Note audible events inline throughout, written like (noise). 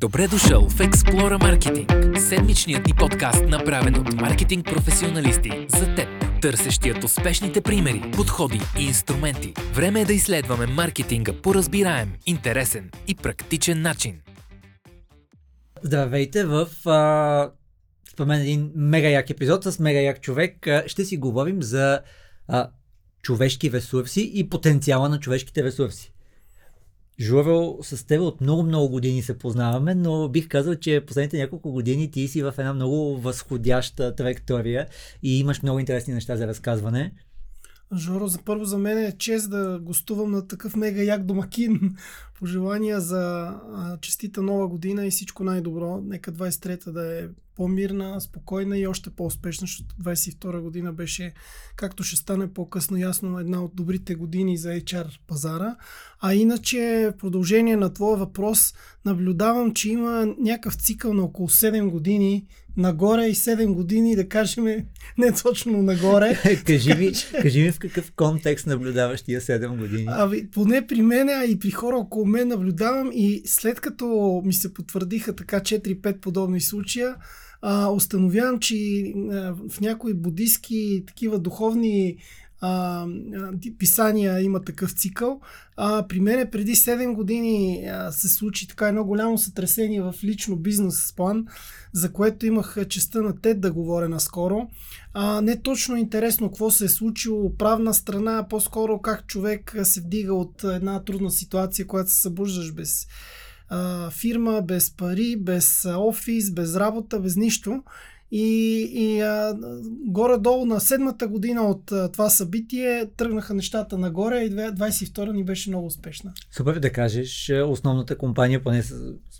Добре дошъл в Explora Marketing, седмичният ни подкаст, направен от маркетинг професионалисти за теб, търсещият успешните примери, подходи и инструменти. Време е да изследваме маркетинга по разбираем, интересен и практичен начин. Здравейте в а, според един мега як епизод с мега як човек. Ще си говорим за а, човешки ресурси и потенциала на човешките ресурси. Жоро, с теб от много-много години се познаваме, но бих казал, че последните няколко години ти си в една много възходяща траектория и имаш много интересни неща за разказване. Жоро, за първо за мен е чест да гостувам на такъв мега як домакин. Пожелания за честита нова година и всичко най-добро. Нека 23-та да е по-мирна, спокойна и още по-успешна, защото 22 година беше, както ще стане по-късно ясно, една от добрите години за HR пазара. А иначе, в продължение на твоя въпрос, наблюдавам, че има някакъв цикъл на около 7 години нагоре и 7 години, да кажем, (laughs) не точно нагоре. (laughs) кажи, ми, кажи ми в какъв контекст наблюдаваш тия 7 години. Ами, поне при мен, а и при хора около мен наблюдавам и след като ми се потвърдиха така 4-5 подобни случая, а, установявам, че а, в някои будистки такива духовни а, писания има такъв цикъл. А, при мен преди 7 години а, се случи така едно голямо сътресение в лично бизнес план, за което имах честа на ТЕД да говоря наскоро. А, не точно интересно какво се е случило правна страна, а по-скоро как човек се вдига от една трудна ситуация, която се събуждаш без а, фирма, без пари, без офис, без работа, без нищо. И, и а, горе-долу на седмата година от а, това събитие тръгнаха нещата нагоре и 22 ни беше много успешна. Супер да кажеш основната компания, поне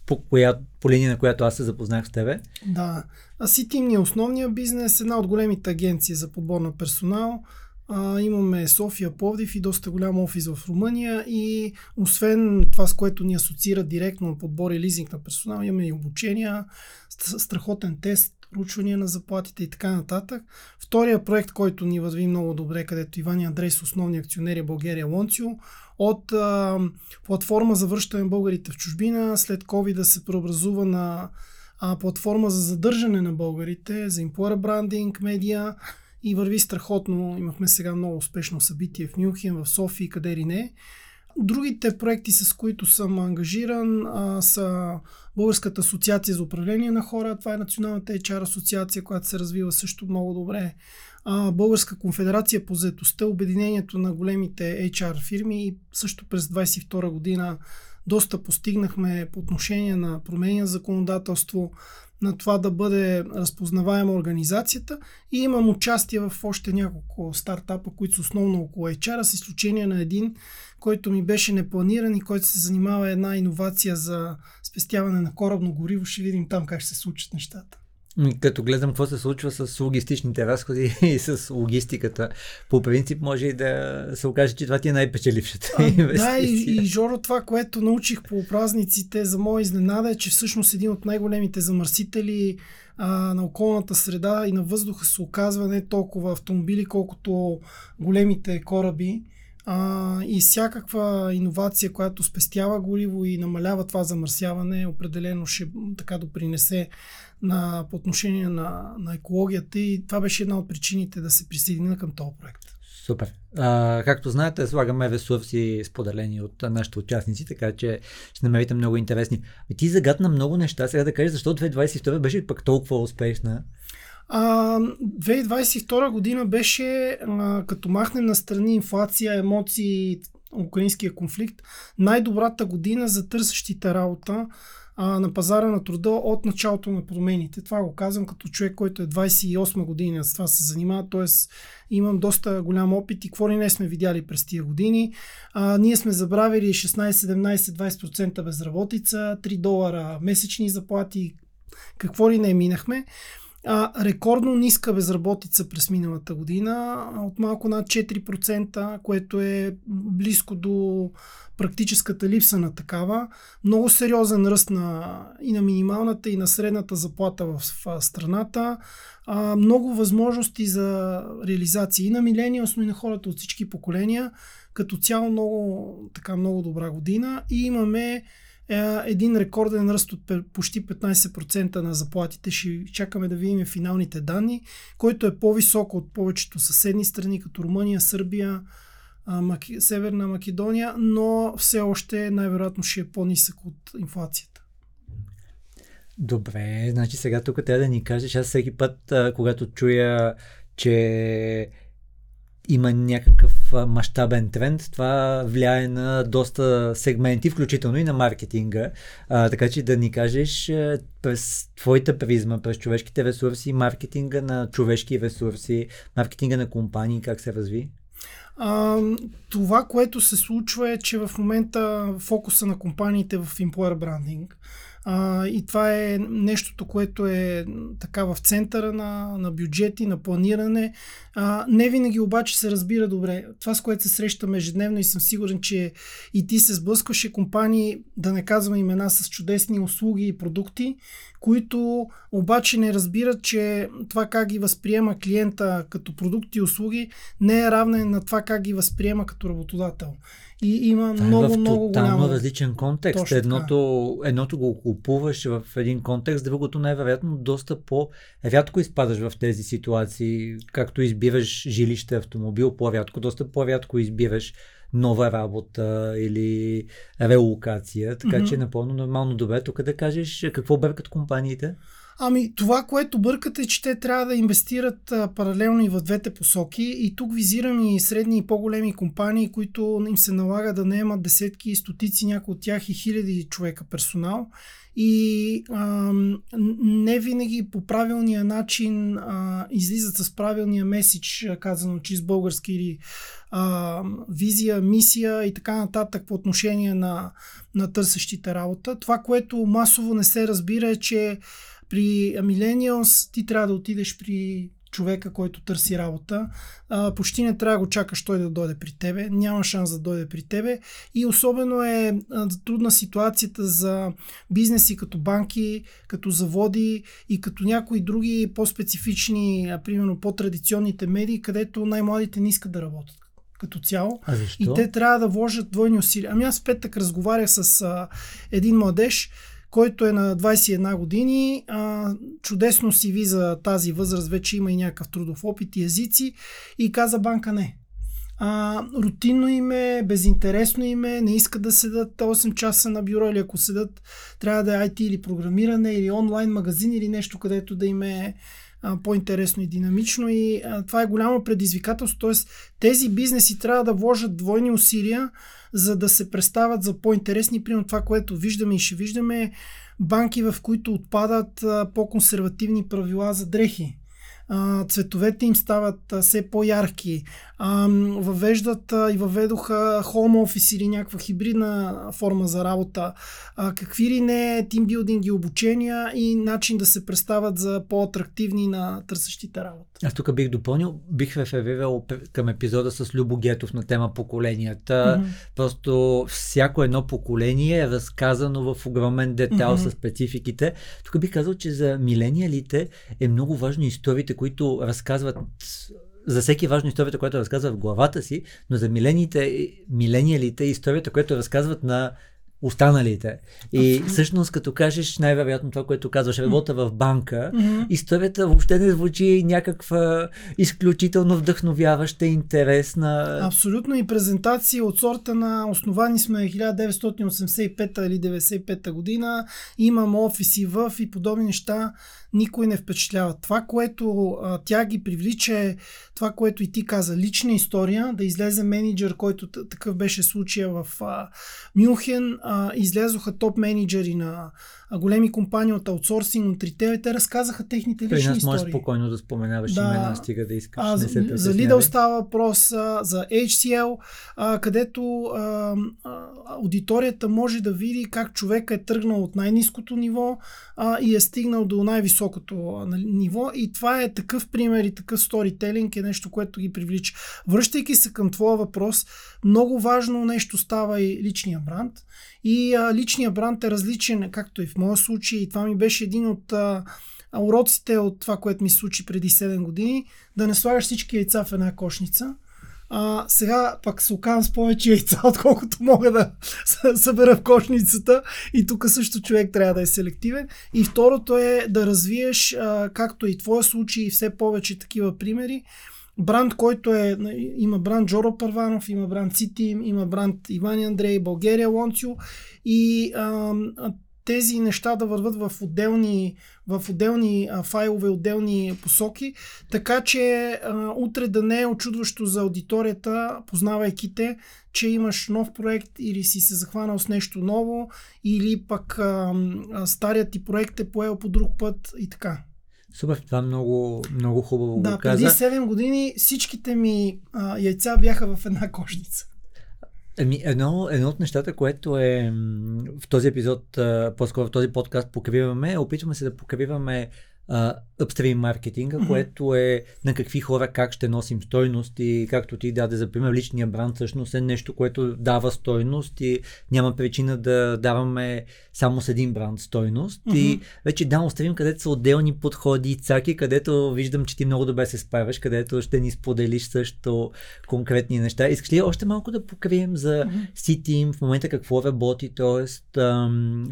по, коя, по линия на която аз се запознах с тебе. Да. А Ситим ни е основния бизнес, една от големите агенции за подбор на персонал. А, имаме София, Повдив и доста голям офис в Румъния и освен това, с което ни асоциира директно подбор и лизинг на персонал, имаме и обучения, страхотен тест, проучвания на заплатите и така нататък. Втория проект, който ни върви много добре, където Иван и Андрей са основни акционери България Лонцио, от а, платформа за връщане на българите в чужбина, след COVID да се преобразува на а, платформа за задържане на българите, за employer брандинг, медиа и върви страхотно. Имахме сега много успешно събитие в Мюнхен, в София и къде ли не. Другите проекти, с които съм ангажиран, а, са Българската асоциация за управление на хора. Това е националната HR асоциация, която се развива също много добре. А, Българска конфедерация по заетостта, обединението на големите HR фирми и също през 22 година доста постигнахме по отношение на промени на законодателство, на това да бъде разпознаваема организацията и имам участие в още няколко стартапа, които са основно около HR, с изключение на един, който ми беше непланиран и който се занимава една иновация за спестяване на корабно гориво. Ще видим там как ще се случат нещата. Като гледам какво се случва с логистичните разходи (laughs) и с логистиката, по принцип може и да се окаже, че това ти е най-печелившата Да, и, и Жоро, това, което научих по празниците за моя изненада е, че всъщност един от най-големите замърсители а, на околната среда и на въздуха се оказва не толкова автомобили, колкото големите кораби. А, и всякаква иновация, която спестява гориво и намалява това замърсяване, определено ще така допринесе на, по отношение на, на екологията и това беше една от причините да се присъединя към този проект. Супер. А, както знаете, слагаме ресурси споделени от нашите участници, така че ще намерите много интересни. И ти загадна много неща. Сега да кажеш, защо 2022 беше пък толкова успешна? А, 2022 година беше, а, като махнем на страни инфлация, емоции, украинския конфликт, най-добрата година за търсещите работа а, на пазара на труда от началото на промените. Това го казвам като човек, който е 28 година с това се занимава, т.е. имам доста голям опит и какво ли не сме видяли през тия години. А, ние сме забравили 16, 17, 20% безработица, 3 долара месечни заплати, какво ли не минахме. А, рекордно ниска безработица през миналата година, от малко над 4%, което е близко до практическата липса на такава. Много сериозен ръст на, и на минималната, и на средната заплата в, в страната. А, много възможности за реализация и на милениалс, но и на хората от всички поколения. Като цяло много, така, много добра година. И имаме един рекорден ръст от почти 15% на заплатите. Ще чакаме да видим финалните данни, който е по-висок от повечето съседни страни, като Румъния, Сърбия, Северна Македония, но все още най-вероятно ще е по-нисък от инфлацията. Добре, значи сега тук трябва да ни кажеш, аз всеки път, когато чуя, че има някакъв мащабен тренд, това влияе на доста сегменти, включително и на маркетинга. А, така че да ни кажеш през твоята призма, през човешките ресурси, маркетинга на човешки ресурси, маркетинга на компании, как се разви? А, това, което се случва е, че в момента фокуса на компаниите в employer branding а, и това е нещото, което е така в центъра на, на бюджети, на планиране. А, не винаги обаче се разбира добре. Това, с което се срещаме ежедневно и съм сигурен, че и ти се сблъскваше компании, да не казвам имена, с чудесни услуги и продукти, които обаче не разбират, че това как ги възприема клиента като продукти и услуги не е равна на това как ги възприема като работодател. И има Това много, е в много голям. различен контекст. Точно едното, едното го купуваш в един контекст, другото най-вероятно доста по-рядко изпадаш в тези ситуации, както избираш жилище, автомобил, по-рядко, доста по-рядко избираш нова работа или релокация, така mm-hmm. че е напълно нормално. Добре, тук да кажеш какво бъркат компаниите? Ами това, което бъркат е, че те трябва да инвестират а, паралелно и в двете посоки и тук визирам и средни и по-големи компании, които им се налага да наемат десетки стотици, някои от тях и хиляди човека персонал и а, не винаги по правилния начин а, излизат с правилния меседж, казано чист български или а, визия, мисия и така нататък по отношение на, на търсещите работа. Това, което масово не се разбира е, че при Millennials ти трябва да отидеш при човека, който търси работа. А, почти не трябва да го чакаш той да дойде при тебе. Няма шанс да дойде при тебе. И особено е а, трудна ситуацията за бизнеси като банки, като заводи и като някои други по-специфични, а, примерно по-традиционните медии, където най-младите не искат да работят като цяло. А защо? И те трябва да вложат двойни усилия. Ами аз петък разговарях с а, един младеж, който е на 21 години, а, чудесно си ви за тази възраст, вече има и някакъв трудов опит и езици и каза банка не. А, рутинно им е, безинтересно им е, не искат да седат 8 часа на бюро или ако седат, трябва да е IT или програмиране или онлайн магазин или нещо, където да им е по-интересно и динамично и това е голямо предизвикателство, т.е. тези бизнеси трябва да вложат двойни усилия, за да се представят за по-интересни. Примерно това, което виждаме и ще виждаме, банки, в които отпадат по-консервативни правила за дрехи цветовете им стават все по-ярки, въвеждат а, и въведоха home office или някаква хибридна форма за работа, а, какви ли не тимбилдинги, обучения и начин да се представят за по-атрактивни на търсещите работа. Аз тук бих допълнил, бих реферирал към епизода с Любо Гетов на тема поколенията. Mm-hmm. Просто всяко едно поколение е разказано в огромен детал mm-hmm. с спецификите. Тук бих казал, че за милениалите е много важно историите, които разказват за всеки важно историята, която разказва в главата си, но за милените, милениалите историята, която разказват на останалите. И всъщност, като кажеш най-вероятно това, което казваш, работа в банка, mm-hmm. историята въобще не звучи някаква изключително вдъхновяваща, интересна. Абсолютно и презентации от сорта на основани сме 1985 или 95 година, имам офиси в и подобни неща никой не впечатлява. Това, което а, тя ги привлича е това, което и ти каза, лична история, да излезе менеджер, който такъв беше случая в а, Мюнхен, а, излязоха топ менеджери на големи компании от аутсорсинг, от ритейл, те разказаха техните лични истории. Той нас може спокойно да споменаваш да, имена, стига да искаш. А, не се за Lidl става въпрос, а, за HCL, а, където а, а, аудиторията може да види как човек е тръгнал от най-низкото ниво а, и е стигнал до най-високото ниво. И това е такъв пример и такъв сторителинг е нещо, което ги привлича. Връщайки се към твоя въпрос, много важно нещо става и личния бранд. И а, личният бранд е различен, както и в моя случай. И това ми беше един от а, уроците от това, което ми случи преди 7 години. Да не слагаш всички яйца в една кошница, А, сега пък се оказвам с повече яйца, (laughs) отколкото мога да събера в кошницата. И тук също човек трябва да е селективен. И второто е да развиеш, а, както и твоя случай, и все повече такива примери, бранд, който е, има бранд Джоро Първанов, има бранд Ситим, има бранд Иван Андрей, България Лонцио и а, тези неща да върват в отделни, в отделни а, файлове, отделни посоки, така че а, утре да не е очудващо за аудиторията, познавайки те, че имаш нов проект или си се захванал с нещо ново, или пък а, а, старият ти проект е поел по друг път и така. Супер, това много, много хубаво да, го каза. преди 7 години всичките ми а, яйца бяха в една кошница. Ами, едно, едно от нещата, което е в този епизод, по-скоро в този подкаст покриваме, опитваме се да покриваме upstream маркетинга, mm-hmm. което е на какви хора как ще носим стойност и както ти даде за пример, личния бранд всъщност е нещо, което дава стойност и няма причина да даваме само с един бранд стойност. Mm-hmm. И вече downstream, където са отделни подходи и цаки, където виждам, че ти много добре се справяш, където ще ни споделиш също конкретни неща. Искаш ли още малко да покрием за mm-hmm. C-Team в момента какво работи, т.е.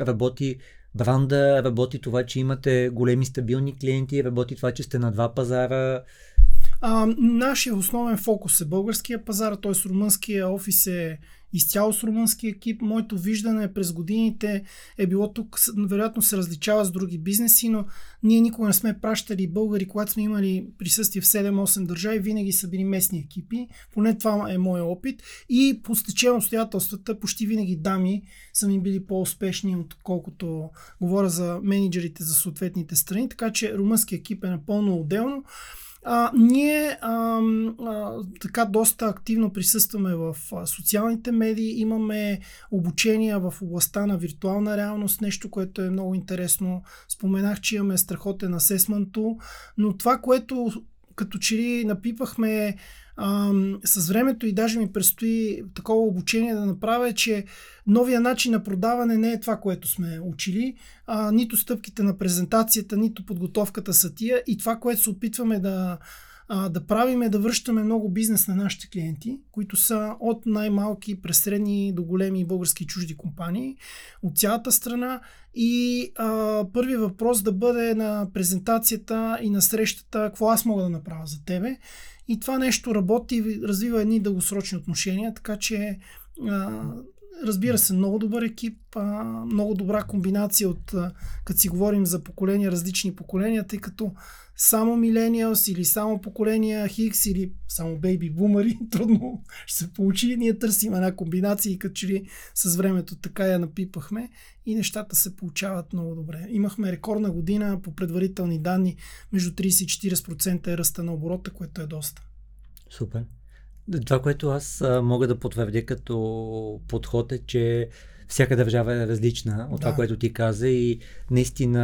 работи бранда, работи това, че имате големи стабилни клиенти, работи това, че сте на два пазара? А, нашия основен фокус е българския пазар, т.е. румънския офис е изцяло с румънски екип. Моето виждане през годините е било тук, вероятно се различава с други бизнеси, но ние никога не сме пращали българи, когато сме имали присъствие в 7-8 държави, винаги са били местни екипи. Поне това е моят опит. И по стечение обстоятелствата, почти винаги дами са ми били по-успешни, отколкото говоря за менеджерите за съответните страни. Така че румънски екип е напълно отделно. А, ние а, а, така доста активно присъстваме в а, социалните медии, имаме обучения в областта на виртуална реалност, нещо, което е много интересно. Споменах, че имаме страхотен асесманто, но това, което като че ли напипахме а, с времето и даже ми предстои такова обучение да направя, че новия начин на продаване не е това, което сме учили. А, нито стъпките на презентацията, нито подготовката са тия. И това, което се опитваме да, а, да правим е да връщаме много бизнес на нашите клиенти, които са от най-малки през средни до големи български и чужди компании от цялата страна. И а, първи въпрос да бъде на презентацията и на срещата, какво аз мога да направя за тебе. И това нещо работи, развива едни дългосрочни отношения, така че а, разбира се, много добър екип, а, много добра комбинация от, а, като си говорим за поколения, различни поколения, тъй като само милениалс или само поколения Хикс или само бейби бумари, (laughs) трудно ще се получи. Ние търсим една комбинация и като че ли с времето така я напипахме и нещата се получават много добре. Имахме рекордна година по предварителни данни между 30 и 40% е ръста на оборота, което е доста. Супер. Това, което аз мога да потвърдя като подход е, че всяка държава е различна от да. това, което ти каза и наистина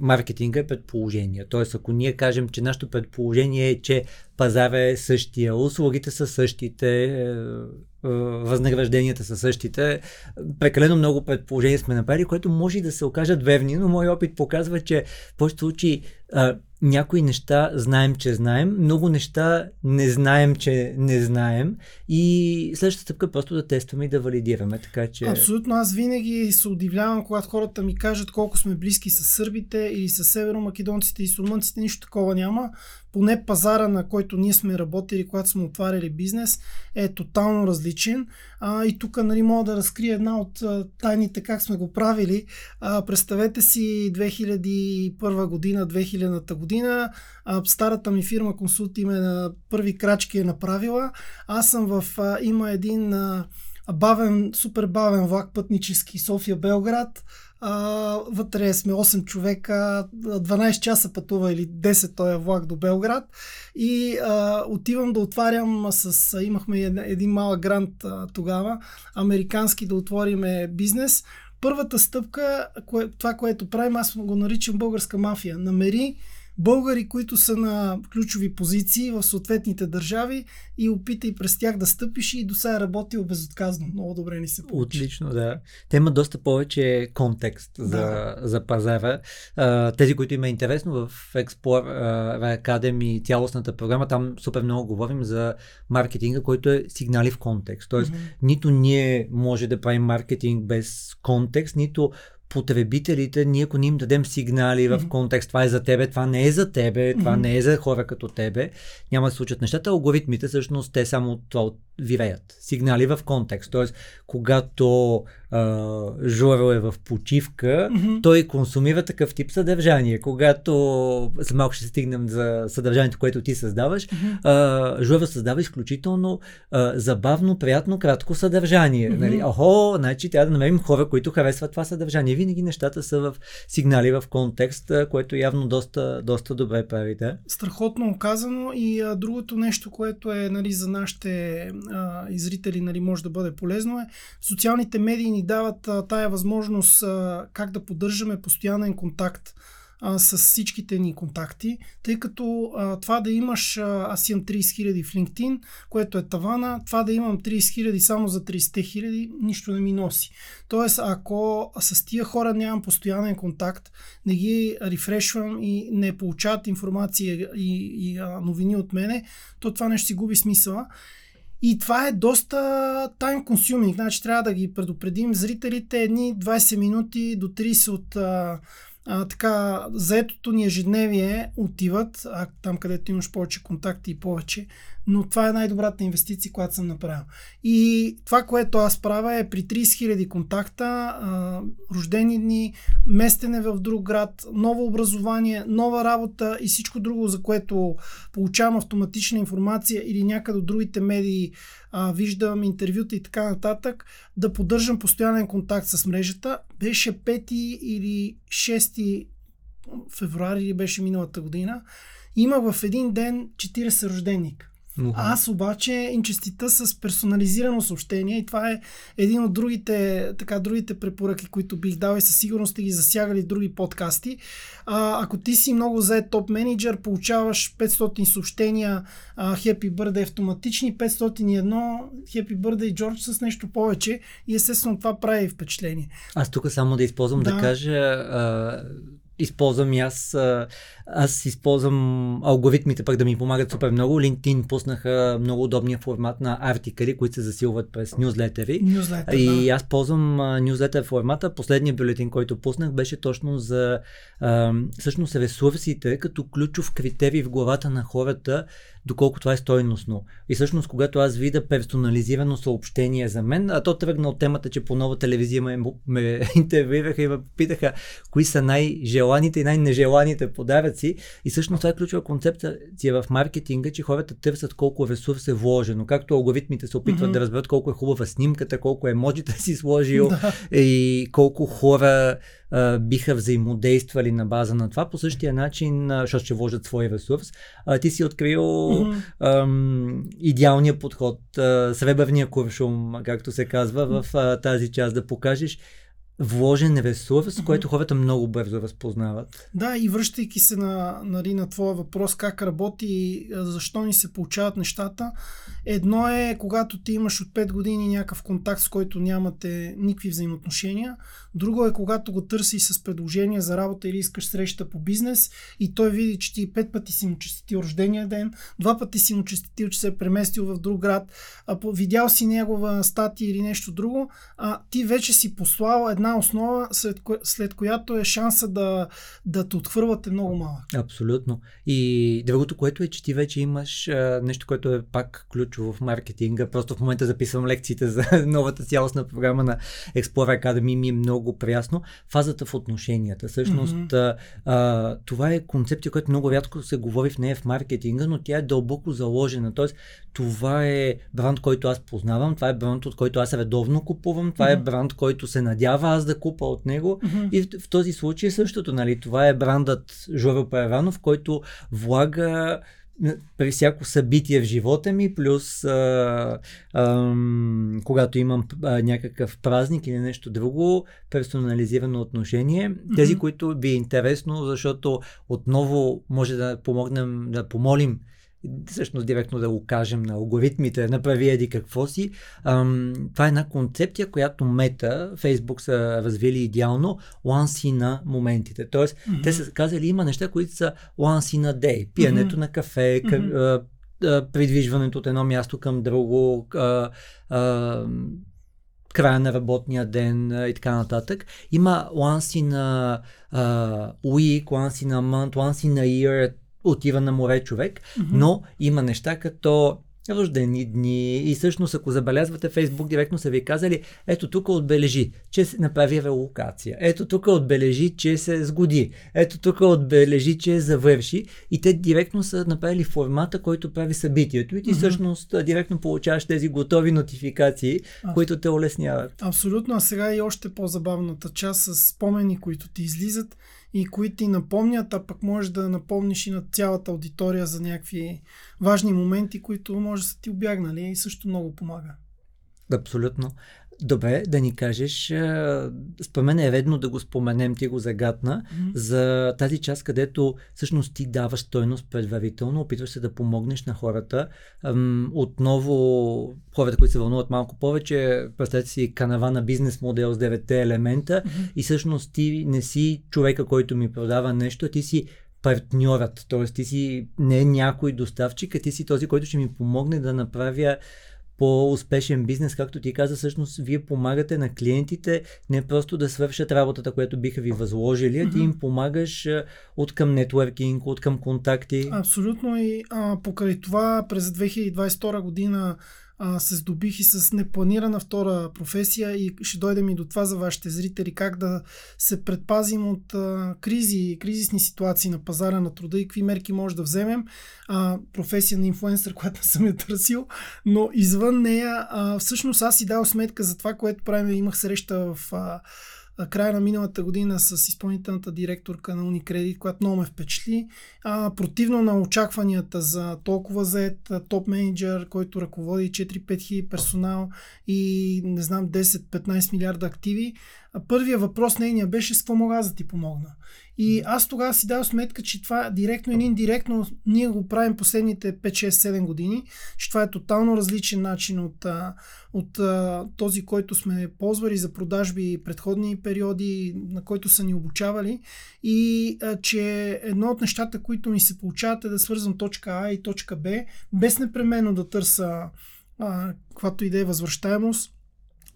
маркетинга е предположение. Тоест, ако ние кажем, че нашето предположение е, че пазара е същия, услугите са същите, е, е, възнагражденията са същите, прекалено много предположения сме направили, което може и да се окажат верни, но мой опит показва, че в повечето случаи някои неща знаем, че знаем, много неща не знаем, че не знаем и следващата стъпка е просто да тестваме и да валидираме. Така, че... Абсолютно, аз винаги се удивлявам, когато хората ми кажат колко сме близки с сърбите или с северомакедонците и с румънците, нищо такова няма поне пазара, на който ние сме работили, когато сме отваряли бизнес, е тотално различен. А, и тук нали, мога да разкрия една от а, тайните как сме го правили. А, представете си 2001 година, 2000 година, а, старата ми фирма Консулти ме на първи крачки е направила. Аз съм в... А, има един... А, бавен, супер бавен влак пътнически София-Белград а, вътре сме 8 човека, 12 часа пътува или 10 този влак до Белград и а, отивам да отварям с... Имахме един малък грант а, тогава, американски да отвориме бизнес. Първата стъпка, кое, това, което правим, аз го наричам българска мафия. Намери българи, които са на ключови позиции в съответните държави и опитай през тях да стъпиш и до сега е работил безотказно. Много добре ни се получи. Отлично, да. Те имат доста повече контекст за, Да. за пазара. А, тези, които има интересно в Explore Academy, цялостната програма, там супер много говорим за маркетинга, който е сигнали в контекст. Тоест, Мгм. нито ние може да правим маркетинг без контекст, нито потребителите, ние ако не им дадем сигнали в контекст, това е за тебе, това не е за тебе, това не е за хора като тебе, няма да се случат нещата. Алгоритмите всъщност те само това виреят. Сигнали в контекст. Тоест, когато а, Жоро е в почивка, Мгм. той консумира такъв тип съдържание. Когато след малко ще стигнем за съдържанието, което ти създаваш, Мгм. а, създава изключително а, забавно, приятно, кратко съдържание. Мгм. Нали? Охо, значи трябва да намерим хора, които харесват това съдържание. Винаги нещата са в сигнали, в контекст, което явно доста, доста добре правите. Страхотно оказано и а, другото нещо, което е нали, за нашите а, и зрители нали, може да бъде полезно е социалните медии ни дават а, тая възможност а, как да поддържаме постоянен контакт а, с всичките ни контакти, тъй като а, това да имаш, а, аз имам 30 000 в LinkedIn, което е тавана, това да имам 30 000 само за 30 000, нищо не ми носи. Тоест, ако с тия хора нямам постоянен контакт, не ги рефрешвам и не получават информация и, и а, новини от мене, то това нещо си губи смисъла. И това е доста time consuming. Значи трябва да ги предупредим зрителите едни 20 минути до 30 от а, а, така, заетото ни ежедневие отиват, а, там където имаш повече контакти и повече, но това е най-добрата инвестиция, която съм направил. И това, което аз правя е при 30 000 контакта, рождени дни, местене в друг град, ново образование, нова работа и всичко друго, за което получавам автоматична информация или някъде от другите медии виждам интервюта и така нататък, да поддържам постоянен контакт с мрежата. Беше 5 или 6 февруари или беше миналата година. Имах в един ден 40 рожденик. Аз обаче им честита с персонализирано съобщение и това е един от другите, така, другите препоръки, които бих дал и със сигурност сте ги засягали други подкасти. А, ако ти си много заед топ менеджер, получаваш 500 съобщения а, Happy Birthday автоматични, 501 Happy Birthday George с нещо повече и естествено това прави впечатление. Аз тук само да използвам да, Да. да кажа, а, използвам и аз, аз използвам алгоритмите пък да ми помагат супер много. LinkedIn пуснаха много удобния формат на артикали, които се засилват през нюзлетери. Нюзлетър, И да. аз ползвам а, нюзлетър формата. Последният бюлетин, който пуснах, беше точно за а, всъщност ресурсите като ключов критерий в главата на хората, доколко това е стойностно. И всъщност, когато аз видя персонализирано съобщение за мен, а то тръгна от темата, че по нова телевизия ме, ме (laughs) интервюираха и ме питаха кои са най-желаните и най-нежеланите подаръци. И всъщност това е ключова концепция в маркетинга, че хората търсят колко ресурс е вложено. Както алгоритмите се опитват Мгм. да разберат колко е хубава снимката, колко емоджита си сложил (laughs) Да. и колко хора а, биха взаимодействали на база на това. По същия начин, а, защото ще вложат свой ресурс, а, ти си открил Мгм. ам, идеалния подход, а, сребърния куршум, както се казва, в а, тази част да покажеш вложен ресурс, Мгм. който хората много бързо разпознават. Да, и връщайки се на, нали, на твоя въпрос как работи и защо ни се получават нещата, едно е когато ти имаш от 5 години някакъв контакт, с който нямате никакви взаимоотношения, друго е когато го търсиш с предложение за работа или искаш среща по бизнес и той види, че ти пет пъти си му честитил рождения ден, два пъти си му честитил, че се е преместил в друг град, а, видял си негова статия или нещо друго, а ти вече си послал една основа, след, ко... след която е шанса да, да те отхвървате много малък. Абсолютно. И другото, което е, че ти вече имаш а, нещо, което е пак ключово в маркетинга. Просто в момента записвам лекциите за (laughs) новата цялостна програма на Explorer Academy. Ми е много приясно. Фазата в отношенията. Всъщност, Мгм. а, това е концепция, която много рядко се говори в нея в маркетинга, но тя е дълбоко заложена. Тоест, това е бранд, който аз познавам, това е бранд, от който аз редовно купувам, това е Мгм. бранд, който се надява аз да купа от него. Мгм. И в, в този случай е същото, нали? Това е брандът Жоро Пайранов, който влага при всяко събитие в живота ми, плюс а, а, когато имам а, някакъв празник или нещо друго, персонализирано отношение. Mm-hmm. Тези, които ви е интересно, защото отново може да помогнем, да помолим всъщност директно да го кажем на алгоритмите, направи еди какво си. Ам, това е една концепция, която Мета, Фейсбук са развили идеално once in a моментите. Тоест, mm-hmm. те са казали, има неща, които са once in a day. Пиенето mm-hmm. на кафе, mm-hmm. придвижването от едно място към друго, а, а, края на работния ден и така нататък. Има once in a uh, week, once in a month, once in a year, отива на море човек, mm-hmm. но има неща като рождени дни. И всъщност ако забелязвате Фейсбук директно са ви казали ето тук отбележи, че се направи релокация, ето тук отбележи, че се сгоди, ето тук отбележи, че завърши. И те директно са направили формата, който прави събитието. И ти mm-hmm. всъщност директно получаваш тези готови нотификации, а, които те улесняват. Абсолютно, а сега и още по-забавната част с спомени, които ти излизат и които ти напомнят, а пък можеш да напомниш и на цялата аудитория за някакви важни моменти, които може да са ти обягнали и също много помага. Абсолютно. Добре, да ни кажеш, според мен е редно да го споменем, ти го загадна, mm-hmm. за тази част, където всъщност ти даваш стойност предварително, опитваш се да помогнеш на хората. Отново, хората, които се вълнуват малко повече, представете си канава на бизнес модел с 9 елемента mm-hmm. и всъщност ти не си човека, който ми продава нещо, ти си партньорът, т.е. ти си не някой доставчик, а ти си този, който ще ми помогне да направя по-успешен бизнес, както ти каза, всъщност вие помагате на клиентите не просто да свършат работата, която биха ви възложили, а ти им помагаш от към нетворкинг, от към контакти. Абсолютно и а, покрай това през 2022 година а, се здобих и с непланирана втора професия и ще дойдем и до това за вашите зрители, как да се предпазим от а, кризи, кризисни ситуации на пазара на труда и какви мерки може да вземем. А, професия на инфлуенсър, (laughs) която съм я търсил, но извън нея, а, всъщност аз си дал сметка за това, което правим. Имах среща в а, края на миналата година с изпълнителната директорка на Unicredit, която много ме впечатли. А, противно на очакванията за толкова заед топ менеджер, който ръководи 4-5 хиляди персонал и не знам 10-15 милиарда активи, първия въпрос нейния беше с какво мога аз да ти помогна. И аз тогава си дал сметка, че това директно или индиректно ние го правим последните 5-6-7 години, че това е тотално различен начин от, от, от този, който сме ползвали за продажби предходни периоди, на който са ни обучавали. И че едно от нещата, които ми се получават е да свързвам точка А и точка Б, без непременно да търса а, каквато и да е възвръщаемост.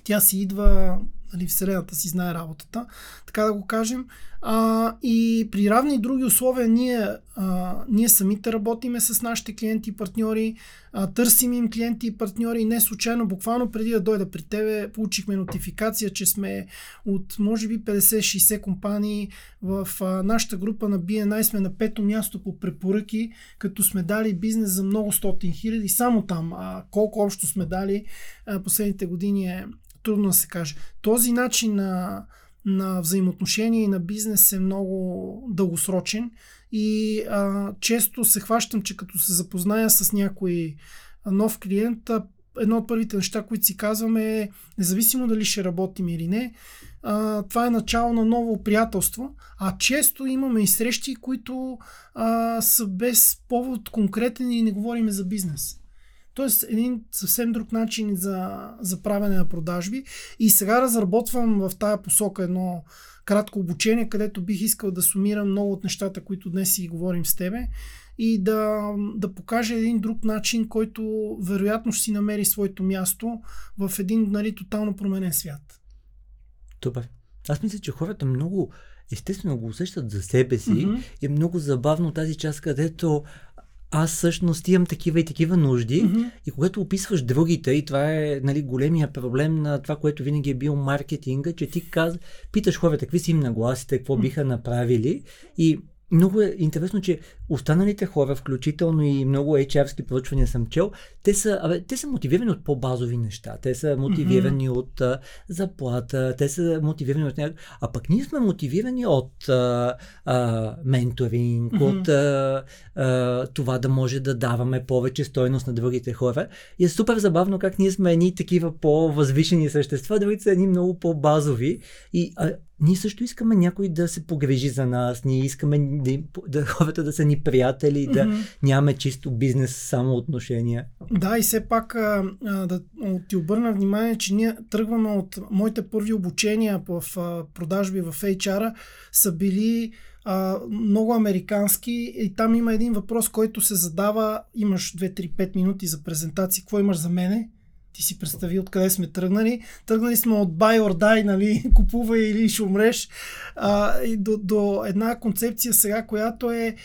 Тя си идва нали, Вселената си знае работата, така да го кажем. А, и при равни други условия ние, а, ние самите работиме с нашите клиенти и партньори, а, търсим им клиенти и партньори не случайно, буквално преди да дойда при тебе, получихме нотификация, че сме от може би 50-60 компании в а, нашата група на BNI сме на пето място по препоръки, като сме дали бизнес за много стотин хиляди, само там. А, колко общо сме дали а, последните години е трудно да се каже. Този начин на, на взаимоотношение и на бизнес е много дългосрочен и а, често се хващам, че като се запозная с някой нов клиент, едно от първите неща, които си казваме е, независимо дали ще работим или не, а, това е начало на ново приятелство, а често имаме и срещи, които а, са без повод конкретен и не говориме за бизнес. Тоест един съвсем друг начин за, за правене на продажби. И сега разработвам в тая посока едно кратко обучение, където бих искал да сумирам много от нещата, които днес си говорим с тебе и да, да покажа един друг начин, който вероятно ще си намери своето място в един нали, тотално променен свят. Добре. Аз мисля, че хората много естествено го усещат за себе си mm-hmm. и е много забавно тази част, където аз всъщност имам такива и такива нужди mm-hmm. и когато описваш другите, и това е нали, големия проблем на това, което винаги е бил маркетинга, че ти каз... питаш хората какви си им нагласите, какво биха направили и много е интересно, че останалите хора, включително и много HR-ски проучвания съм чел, те са, абе, те са мотивирани от по-базови неща. Те са мотивирани mm-hmm. от а, заплата, те са мотивирани от някак... А пък ние сме мотивирани от а, а, менторинг, mm-hmm. от а, а, това да може да даваме повече стойност на другите хора. И е супер забавно как ние сме едни такива по-възвишени същества, другите са едни много по-базови. И а, ние също искаме някой да се погрежи за нас, ние искаме да, да хората да са ни приятели, да mm-hmm. нямаме чисто бизнес само отношения. Да, и все пак а, да ти обърна внимание, че ние тръгваме от моите първи обучения в а, продажби в HR са били а, много американски и там има един въпрос, който се задава, имаш 2-3-5 минути за презентация, какво имаш за мене? Ти си представи откъде сме тръгнали. Тръгнали сме от buy or die, нали, (laughs) купува или ще умреш, а, и до, до една концепция сега, която е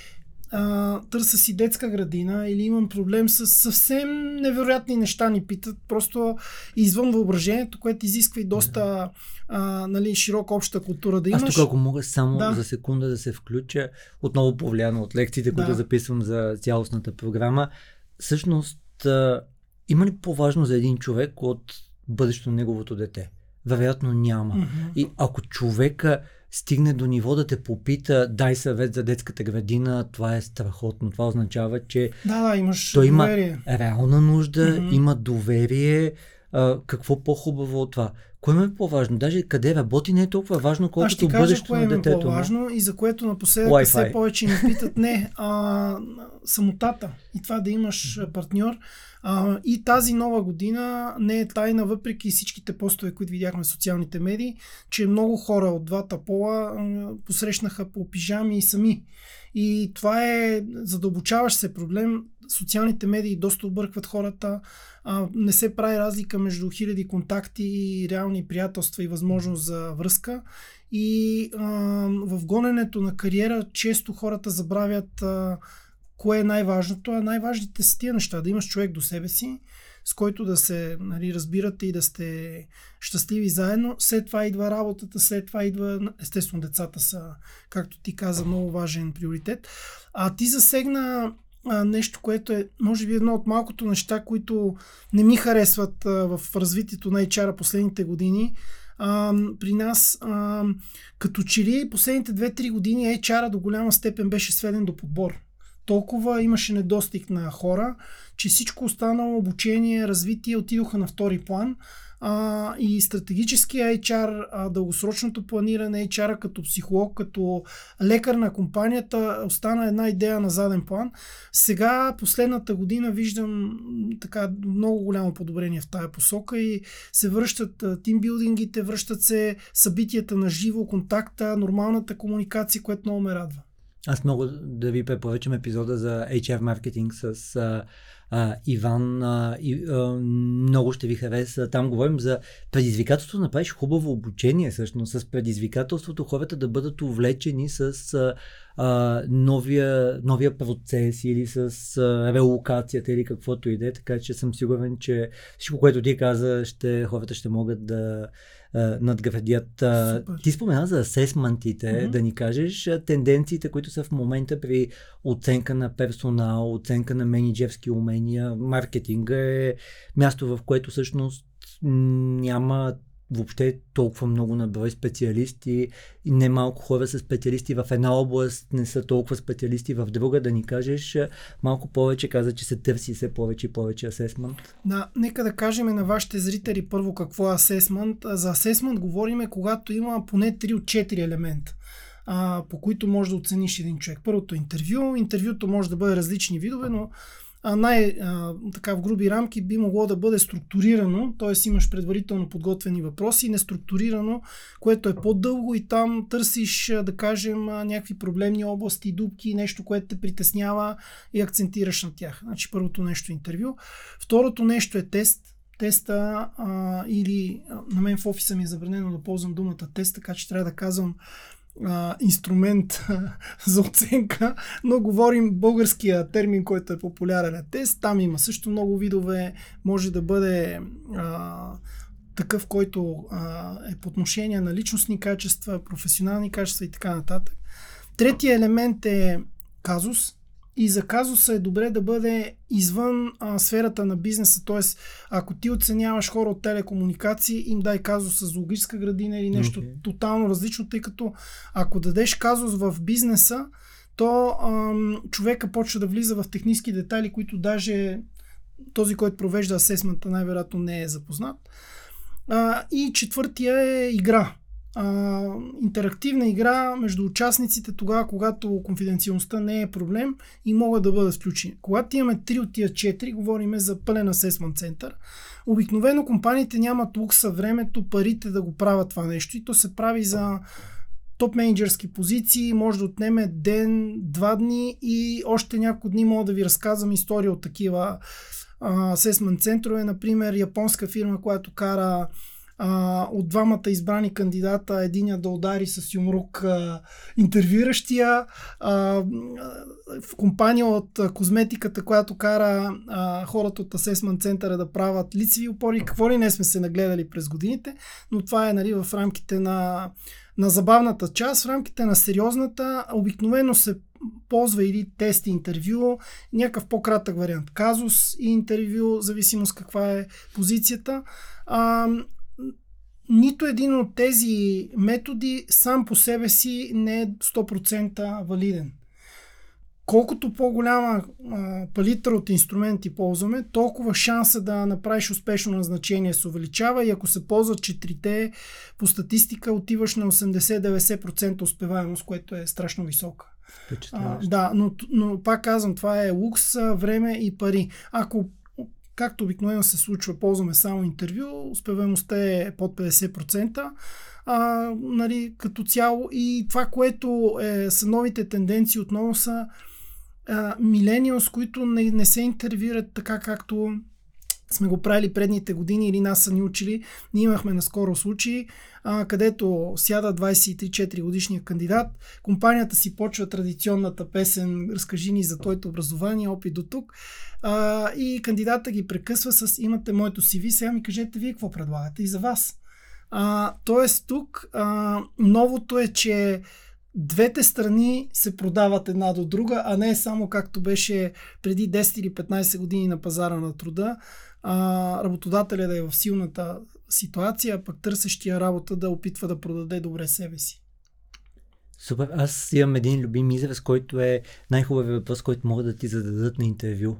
а, търса си детска градина или имам проблем с съвсем невероятни неща ни питат, просто извън въображението, което изисква и доста а, нали, широка обща култура да имаш. Аз тук ако мога само да. за секунда да се включа, отново повлияно от лекциите, които да. записвам за цялостната програма, всъщност има ли по-важно за един човек от бъдещето на неговото дете? Вероятно няма. Mm-hmm. И ако човека стигне до ниво да те попита, дай съвет за детската градина, това е страхотно. Това означава, че да, да, имаш той доверие. има реална нужда, mm-hmm. има доверие. А, какво по-хубаво от това? Кое е по-важно? Даже къде работи не е толкова важно, колкото бъдещето на детето. Е по-важно и за което напоследък Wi-Fi. все повече ни питат не, а, самотата и това да имаш партньор. А, и тази нова година не е тайна, въпреки всичките постове, които видяхме в социалните медии, че много хора от двата пола а, посрещнаха по пижами и сами. И това е задълбочаващ се проблем. Социалните медии доста объркват хората. А, не се прави разлика между хиляди контакти и реални приятелства и възможност за връзка. И а, в гоненето на кариера често хората забравят а, кое е най-важното, а най-важните са тия неща. Да имаш човек до себе си, с който да се нали, разбирате и да сте щастливи заедно. След това идва работата, след това идва, естествено, децата са, както ти каза, много важен приоритет. А ти засегна а, нещо, което е, може би, едно от малкото неща, които не ми харесват а, в развитието на HR последните години. А, при нас, а, като че ли последните 2-3 години HR до голяма степен беше сведен до подбор толкова имаше недостиг на хора, че всичко останало обучение, развитие отидоха на втори план. А, и стратегическия HR, а, дългосрочното планиране, HR като психолог, като лекар на компанията остана една идея на заден план. Сега, последната година, виждам така много голямо подобрение в тая посока и се връщат тимбилдингите, връщат се събитията на живо, контакта, нормалната комуникация, което много ме радва. Аз много да ви препоръчам епизода за HR маркетинг с а, а, Иван. А, и, а, много ще ви хареса. Там говорим за предизвикателството да направиш хубаво обучение, всъщност, с предизвикателството хората да бъдат увлечени с а, новия, новия процес или с а, релокацията или каквото и да е. Така че съм сигурен, че всичко, което ти каза, ще, хората ще могат да надградят. Супер. Ти спомена за асесментите, mm-hmm. да ни кажеш тенденциите, които са в момента при оценка на персонал, оценка на менеджерски умения. Маркетинга е място, в което всъщност няма въобще толкова много на брой специалисти и немалко хора са специалисти в една област, не са толкова специалисти в друга, да ни кажеш малко повече, каза, че се търси все повече и повече асесмент. Да, нека да кажем на вашите зрители първо какво е асесмент. За асесмент говориме, когато има поне 3 от 4 елемента по които може да оцениш един човек. Първото интервю. Интервюто може да бъде различни видове, но най- а, така в груби рамки би могло да бъде структурирано, т.е. имаш предварително подготвени въпроси, неструктурирано, което е по-дълго и там търсиш, да кажем, някакви проблемни области, дубки, нещо, което те притеснява и акцентираш на тях. Значи първото нещо е интервю. Второто нещо е тест, теста а, или а, на мен в офиса ми е забранено да ползвам думата тест, така че трябва да казвам а, инструмент (laughs) за оценка, но говорим българския термин, който е популярен е тест. Там има също много видове. Може да бъде а, такъв, който а, е по отношение на личностни качества, професионални качества и така нататък. Третия елемент е казус. И за казуса е добре да бъде извън а, сферата на бизнеса. Т.е. ако ти оценяваш хора от телекомуникации, им дай казус с логическа градина или нещо okay. тотално различно, тъй като ако дадеш казус в бизнеса, то ам, човека почва да влиза в технически детайли, които даже този, който провежда асесмента, най-вероятно не е запознат. А, и четвъртия е игра а, интерактивна игра между участниците тогава, когато конфиденциалността не е проблем и могат да бъдат включени. Когато имаме 3 от тия 4, говорим за пълен асесмент център. Обикновено компаниите нямат лукса времето, парите да го правят това нещо и то се прави за топ менеджерски позиции, може да отнеме ден, два дни и още няколко дни мога да ви разказвам история от такива асесмент центрове. Например, японска фирма, която кара а, от двамата избрани кандидата, единия да удари с юмрук а, интервюиращия, а, в компания от козметиката, която кара а, хората от асесмент центъра да правят лицеви опори, какво ли не сме се нагледали през годините, но това е нали, в рамките на, на забавната част, в рамките на сериозната, обикновено се ползва или тест интервю, някакъв по-кратък вариант. Казус и интервю, зависимост каква е позицията. А, нито един от тези методи сам по себе си не е 100% валиден. Колкото по-голяма а, палитра от инструменти ползваме, толкова шанса да направиш успешно назначение се увеличава и ако се ползват четирите, по статистика отиваш на 80-90% успеваемост, което е страшно висока. А, да, но, но пак казвам, това е лукс, време и пари. Ако Както обикновено се случва, ползваме само интервю, успеваемостта е под 50%. А, нали, като цяло и това, което е, са новите тенденции отново са милениалс, които не, не се интервюират така както сме го правили предните години или нас са ни учили. Ние имахме наскоро случаи, а, където сяда 23-4 годишния кандидат, компанията си почва традиционната песен Разкажи ни за твоето образование, опит до тук а, и кандидата ги прекъсва с имате моето CV, сега ми кажете вие какво предлагате и за вас. А, тоест тук а, новото е, че двете страни се продават една до друга, а не само както беше преди 10 или 15 години на пазара на труда, а, работодателя да е в силната ситуация, а пък търсещия работа да опитва да продаде добре себе си. Супер. Аз имам един любим израз, който е най-хубавият въпрос, който могат да ти зададат на интервю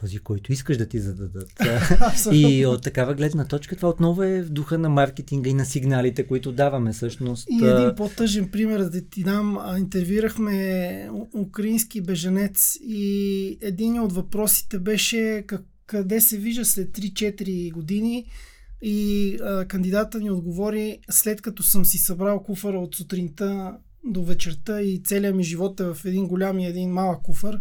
този, който искаш да ти зададат. (laughs) и от такава гледна точка това отново е в духа на маркетинга и на сигналите, които даваме всъщност. И един по-тъжен пример да ти дам. Интервюрахме украински беженец и един от въпросите беше как, къде се вижда след 3-4 години и а, кандидата ни отговори след като съм си събрал куфара от сутринта до вечерта и целият ми живот е в един голям и един малък куфар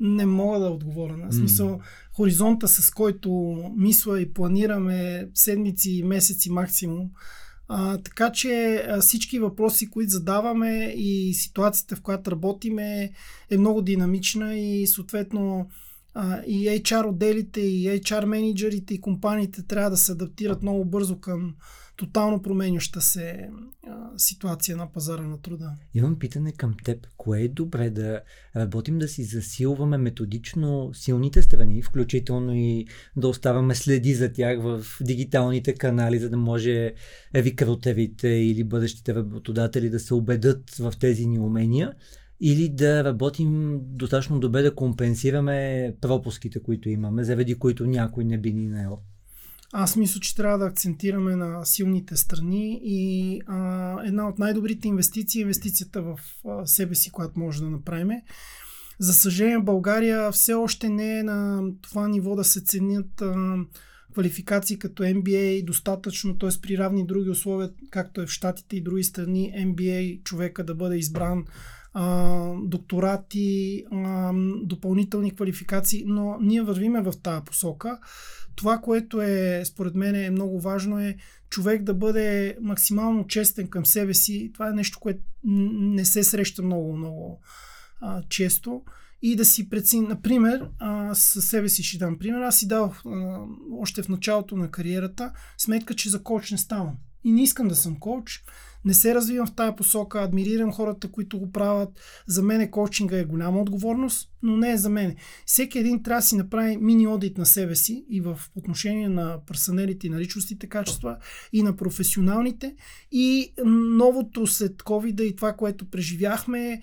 не мога да отговоря. На смисъл, mm. хоризонта с който мисля и планираме седмици, месеци максимум. А, така че а, всички въпроси, които задаваме и ситуацията, в която работиме, е много динамична и съответно а, и HR отделите, и HR менеджерите и компаниите трябва да се адаптират много бързо към тотално променяща се а, ситуация на пазара на труда. Имам питане към теб. Кое е добре да работим да си засилваме методично силните страни, включително и да оставаме следи за тях в дигиталните канали, за да може викротерите или бъдещите работодатели да се убедат в тези ни умения? Или да работим достатъчно добре да компенсираме пропуските, които имаме, заради които някой не би ни наел. Аз мисля, че трябва да акцентираме на силните страни и а, една от най-добрите инвестиции е инвестицията в а, себе си, която може да направим. За съжаление, България все още не е на това ниво да се ценят а, квалификации като MBA достатъчно, т.е. при равни други условия, както е в Штатите и други страни, MBA човека да бъде избран а, докторати, а, допълнителни квалификации, но ние вървиме в тази посока. Това, което е, според мен, е много важно е човек да бъде максимално честен към себе си. Това е нещо, което не се среща много, много а, често. И да си прецени, например, със себе си ще дам пример. Аз си а, още в началото на кариерата сметка, че за коч не ставам. и не искам да съм коуч. Не се развивам в тая посока, адмирирам хората, които го правят. За мен коучинга е голяма отговорност, но не е за мен. Всеки един трябва да си направи мини одит на себе си и в отношение на персонелите и на личностите качества и на професионалните. И новото след COVID и това, което преживяхме,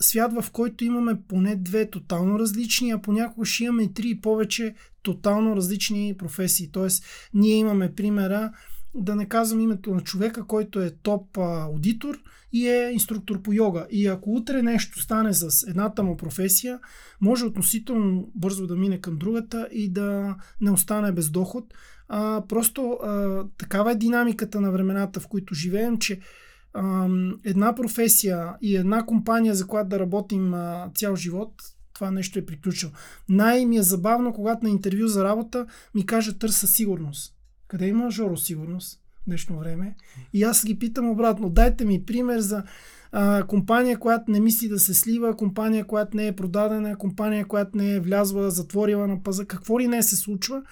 свят, в който имаме поне две тотално различни, а понякога ще имаме три и повече тотално различни професии. Тоест, ние имаме примера, да не казвам името на човека, който е топ аудитор и е инструктор по йога. И ако утре нещо стане с едната му професия, може относително бързо да мине към другата и да не остане без доход. А, просто а, такава е динамиката на времената, в които живеем, че една професия и една компания, за която да работим цял живот, това нещо е приключило. Най-ми е забавно, когато на интервю за работа ми каже търса сигурност. Къде има Жоро сигурност в днешно време? И аз ги питам обратно. Дайте ми пример за а, компания, която не мисли да се слива, компания, която не е продадена, компания, която не е влязла, затворила на паза. Какво ли не се случва?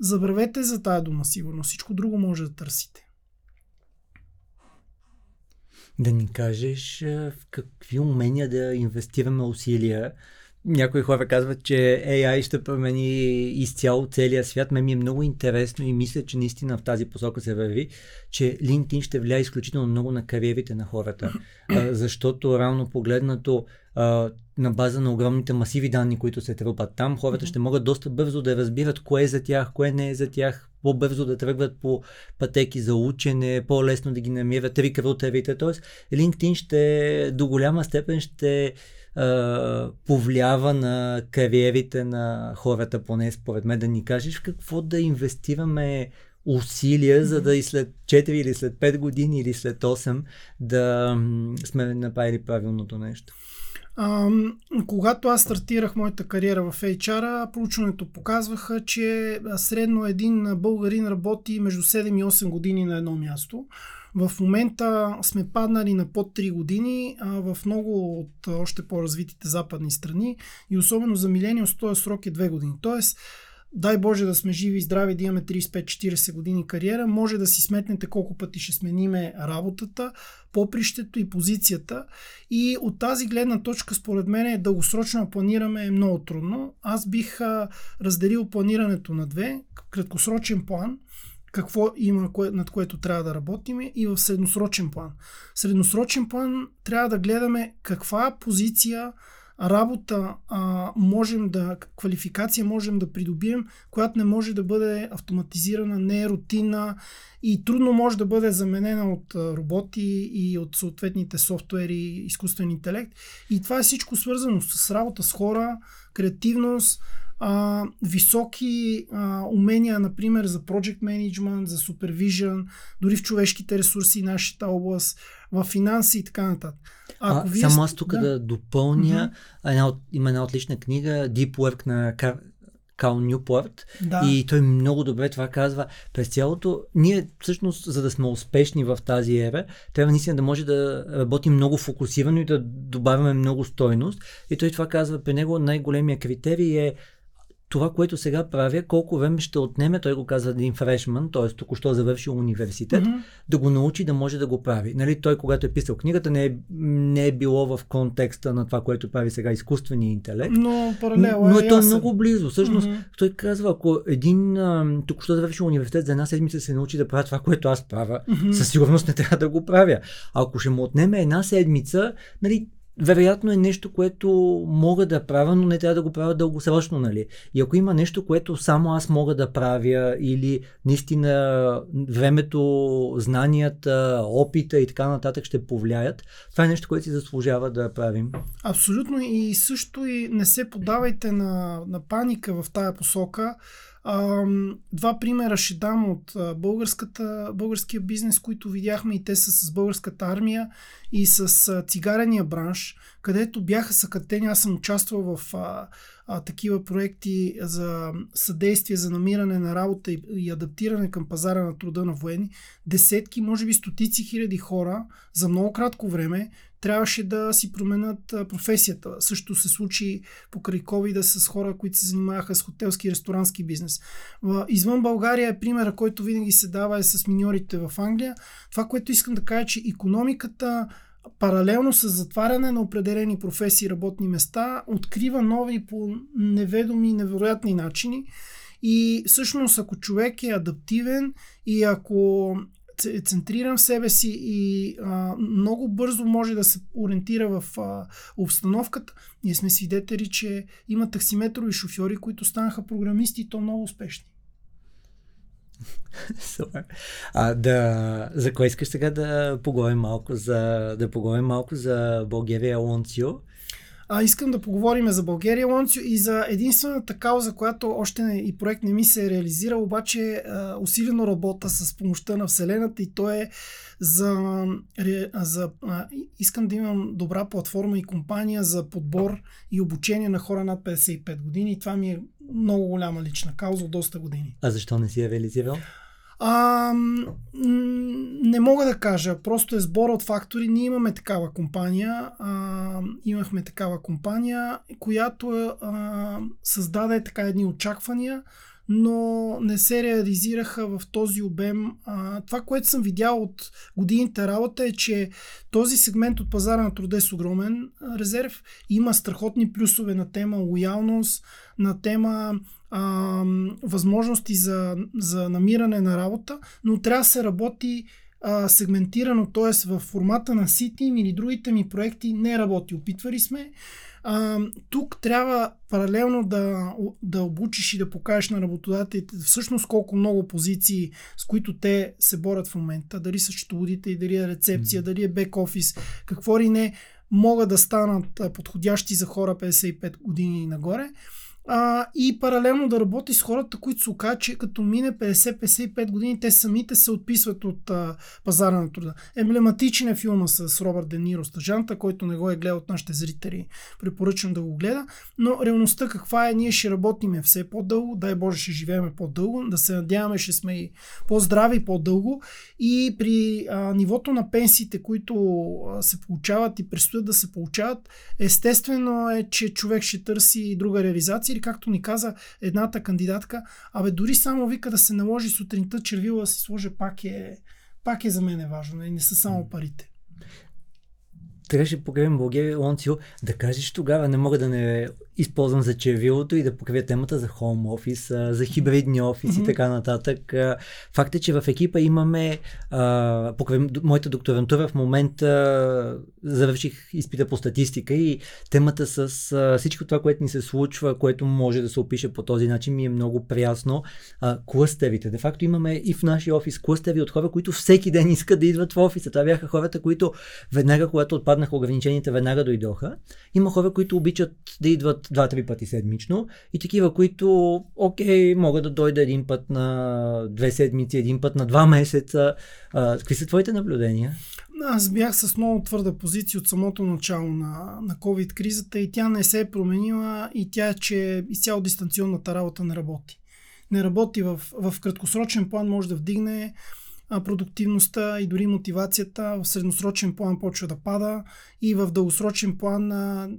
Забравете за тая дума сигурност. Всичко друго може да търсите. Да ни кажеш в какви умения да инвестираме усилия. Някои хора казват, че AI ще промени изцяло целия свят. Ме ми е много интересно и мисля, че наистина в тази посока се върви, че LinkedIn ще влияе изключително много на кариерите на хората. защото равно погледнато на база на огромните масиви данни, които се трупат там, хората ще могат доста бързо да разбират кое е за тях, кое не е за тях, по-бързо да тръгват по пътеки за учене, по-лесно да ги намират рекрутерите. Тоест, LinkedIn ще до голяма степен ще а, повлиява на кариерите на хората, поне според мен, да ни кажеш какво да инвестираме усилия, за да и след 4 или след 5 години или след 8 да сме направили правилното нещо. А, когато аз стартирах моята кариера в HR, проучването показваха, че средно един българин работи между 7 и 8 години на едно място. В момента сме паднали на под 3 години а в много от още по-развитите западни страни и особено за милениус този срок е 2 години. Тоест, дай Боже да сме живи и здрави, да имаме 35-40 години кариера, може да си сметнете колко пъти ще смениме работата, попрището и позицията. И от тази гледна точка, според мен, дългосрочно планираме е много трудно. Аз бих разделил планирането на две. Краткосрочен план, какво има, над което трябва да работим и в средносрочен план. В средносрочен план трябва да гледаме каква позиция работа а, можем да, квалификация можем да придобием, която не може да бъде автоматизирана, не е рутинна и трудно може да бъде заменена от роботи и от съответните софтуери, изкуствен интелект. И това е всичко свързано с работа с хора, креативност, а, високи а, умения, например, за project management, за supervision, дори в човешките ресурси, нашата област, в финанси и така нататък. Ако а, вие... Само аз тук да, да допълня, mm-hmm. една от, има една отлична книга, Deep Work на Кар... Кал Нюпорт да. и той много добре това казва. През цялото, ние всъщност, за да сме успешни в тази ера, трябва наистина да може да работим много фокусирано и да добавяме много стойност. И той това казва, при него най-големия критерий е това, което сега правя, колко време ще отнеме, той го казва един фрешман, т.е. току-що завършил университет, mm-hmm. да го научи да може да го прави. Нали, той, когато е писал книгата, не е, не е било в контекста на това, което прави сега изкуствения интелект. Но паралел е Но е то много близо. Всъщност, mm-hmm. той казва, ако един току-що завършил университет за една седмица се научи да прави това, което аз правя, mm-hmm. със сигурност не трябва да го правя. А ако ще му отнеме една седмица, нали, вероятно е нещо, което мога да правя, но не трябва да го правя дългосрочно, нали? И ако има нещо, което само аз мога да правя или наистина времето, знанията, опита и така нататък ще повлияят, това е нещо, което си заслужава да правим. Абсолютно и също и не се подавайте на, на паника в тая посока. Два примера ще дам от българската, българския бизнес, които видяхме и те са с българската армия и с цигарения бранш, където бяха съкратени. Аз съм участвал в а, а, такива проекти за съдействие за намиране на работа и, и адаптиране към пазара на труда на военни. Десетки, може би стотици хиляди хора за много кратко време трябваше да си променят професията. Също се случи покрай COVID с хора, които се занимаваха с хотелски и ресторански бизнес. Извън България е примера, който винаги се дава е с миньорите в Англия. Това, което искам да кажа, е, че економиката паралелно с затваряне на определени професии и работни места, открива нови по неведоми, невероятни начини. И всъщност, ако човек е адаптивен и ако центриран в себе си и а, много бързо може да се ориентира в а, обстановката, ние сме свидетели, че има таксиметрови шофьори, които станаха програмисти и то много успешни. (laughs) А, да, за кой искаш сега да поговорим малко за, да поговорим малко за България Лонцио? А, искам да поговорим за България Лонцио и за единствената кауза, която още не, и проект не ми се е реализирал, обаче а, усилено работа с помощта на Вселената и то е за, за а, искам да имам добра платформа и компания за подбор и обучение на хора над 55 години и това ми е много голяма лична кауза от доста години. А защо не си я реализирал? А, не мога да кажа. Просто е сбор от фактори. Ние имаме такава компания. А, имахме такава компания, която а, създаде така едни очаквания, но не се реализираха в този обем. А, това, което съм видял от годините работа е, че този сегмент от пазара на труда е с огромен резерв. Има страхотни плюсове на тема лоялност, на тема а, възможности за, за намиране на работа, но трябва да се работи сегментирано, т.е. в формата на City или другите ми проекти не работи. Опитвали сме. А, тук трябва паралелно да, да обучиш и да покажеш на работодателите всъщност колко много позиции, с които те се борят в момента, дали са счетоводители, дали е рецепция, mm. дали е бек-офис, какво ли не, могат да станат подходящи за хора 55 години и нагоре а, и паралелно да работи с хората, които се оказа, че като мине 50-55 години, те самите се отписват от а, пазара на труда. Емблематичен е филма с Робърт Дениро Стажанта, който не го е гледал от нашите зрители. Препоръчвам да го гледа. Но реалността каква е? Ние ще работиме все по-дълго, дай Боже ще живеем по-дълго, да се надяваме ще сме и по-здрави по-дълго. И при а, нивото на пенсиите, които а, се получават и предстоят да се получават, естествено е, че човек ще търси друга реализация или както ни каза едната кандидатка, абе дори само вика да се наложи сутринта червила да си сложа пак е, пак е за мен е важно, не, не са само парите. Трябваше да покривам България Лонцио, да кажеш тогава, не мога да не използвам за червилото и да покривя темата за хоум офис, за хибридни офиси mm-hmm. и така нататък. Факт е, че в екипа имаме, покрай моята докторантура в момента завърших изпита по статистика и темата с всичко това, което ни се случва, което може да се опише по този начин, ми е много прясно. Клъстерите. Де факто имаме и в нашия офис клъстери от хора, които всеки ден искат да идват в офиса. Това бяха хората, които веднага, когато отпаднаха ограниченията, веднага дойдоха. Има хора, които обичат да идват два-три пъти седмично и такива, които, окей, могат да дойда един път на две седмици, един път на два месеца. А, какви са твоите наблюдения? Аз бях с много твърда позиция от самото начало на, на COVID-кризата и тя не се е променила и тя че изцяло дистанционната работа не работи. Не работи в, в краткосрочен план, може да вдигне продуктивността и дори мотивацията в средносрочен план почва да пада и в дългосрочен план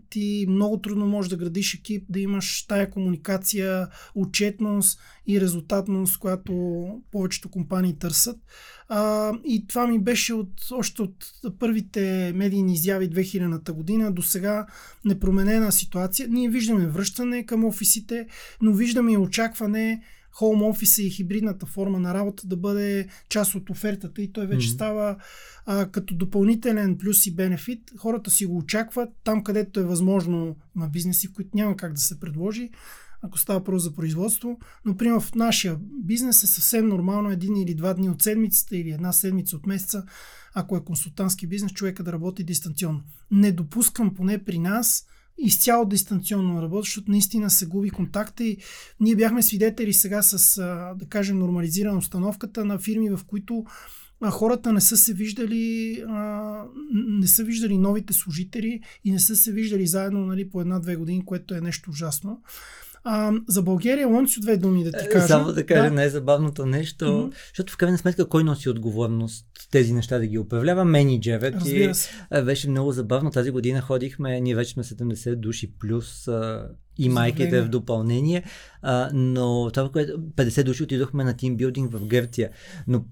ти много трудно можеш да градиш екип, да имаш тая комуникация, отчетност и резултатност, която повечето компании търсят. И това ми беше от, още от първите медийни изяви 2000-та година до сега непроменена ситуация. Ние виждаме връщане към офисите, но виждаме и очакване хоум офиса и хибридната форма на работа да бъде част от офертата и той вече mm-hmm. става а, като допълнителен плюс и бенефит. Хората си го очакват там, където е възможно на бизнеси, в които няма как да се предложи ако става просто за производство. Но, примерно, в нашия бизнес е съвсем нормално един или два дни от седмицата или една седмица от месеца, ако е консултантски бизнес, човека да работи дистанционно. Не допускам поне при нас изцяло дистанционно работа, защото наистина се губи контакта и ние бяхме свидетели сега с, да кажем, нормализирана установката на фирми, в които хората не са се виждали, не са виждали новите служители и не са се виждали заедно нали, по една-две години, което е нещо ужасно. А, за България, Лонци, две думи да ти Е, кажа. Само да кажа Да. най-забавното нещо, Мгм. защото в крайна сметка кой носи отговорност тези неща да ги управлява? Менеджерът. И Разбира се. а, беше много забавно. Тази година ходихме, ние вече сме 70 души плюс и майките в допълнение, а, но това, което 50 души отидохме на тимбилдинг в Гърция. Но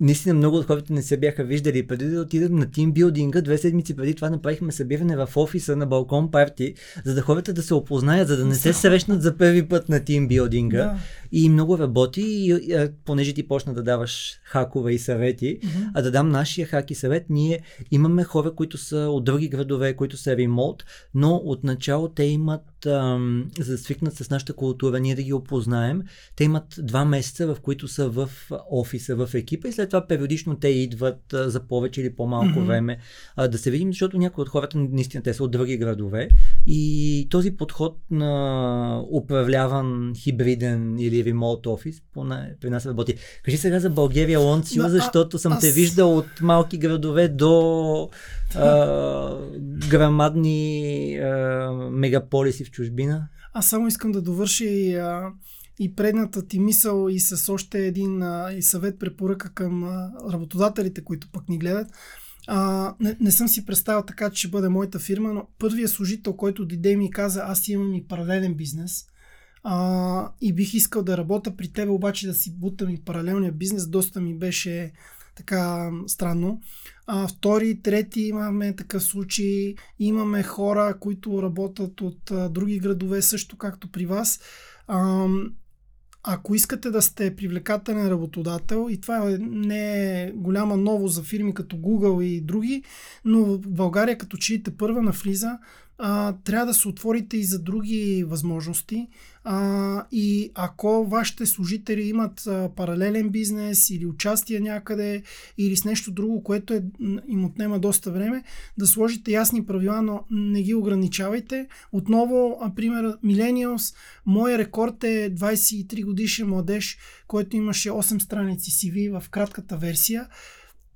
Наистина много от хората не се бяха виждали. Преди да отидат на тимбилдинга, две седмици преди това направихме събиране в офиса на балкон парти, за да хората да се опознаят, за да не се срещнат за първи път на тимбилдинга. Да. И много работи, и, понеже ти почна да даваш хакове и съвети, Мгм. а да дам нашия хак и съвет, ние имаме хора, които са от други градове, които са ремонт, но отначало те имат, ам, за да свикнат с нашата култура, ние да ги опознаем, те имат два месеца, в които са в офиса, в екипа и след това периодично те идват а, за повече или по-малко Мгм. време а, да се видим, защото някои от хората наистина те са от други градове и този подход на управляван хибриден или ремонт офис поне при нас работи. Кажи сега за България Лонцио, Да, защото съм те аз- виждал от малки градове до а, грамадни а, мегаполиси в чужбина. Аз само искам да довърша и, а, и предната ти мисъл и с още един а, и съвет препоръка към а, работодателите, които пък ни гледат. А, не, не съм си представил така, че ще бъде моята фирма, но първият служител, който дойде ми каза, аз имам и паралелен бизнес а, и бих искал да работя при тебе, обаче да си бутам и паралелния бизнес, доста ми беше така странно. А, втори, трети имаме такъв случай. Имаме хора, които работят от а, други градове, също както при вас. А, ако искате да сте привлекателен работодател, и това е не е голяма ново за фирми като Google и други, но в България като чиите първа навлиза, а, трябва да се отворите и за други възможности. А, и ако вашите служители имат а, паралелен бизнес или участие някъде или с нещо друго, което е, им отнема доста време, да сложите ясни правила, но не ги ограничавайте. Отново, а, пример, Millennials, моят рекорд е 23 годишен младеж, който имаше 8 страници CV в кратката версия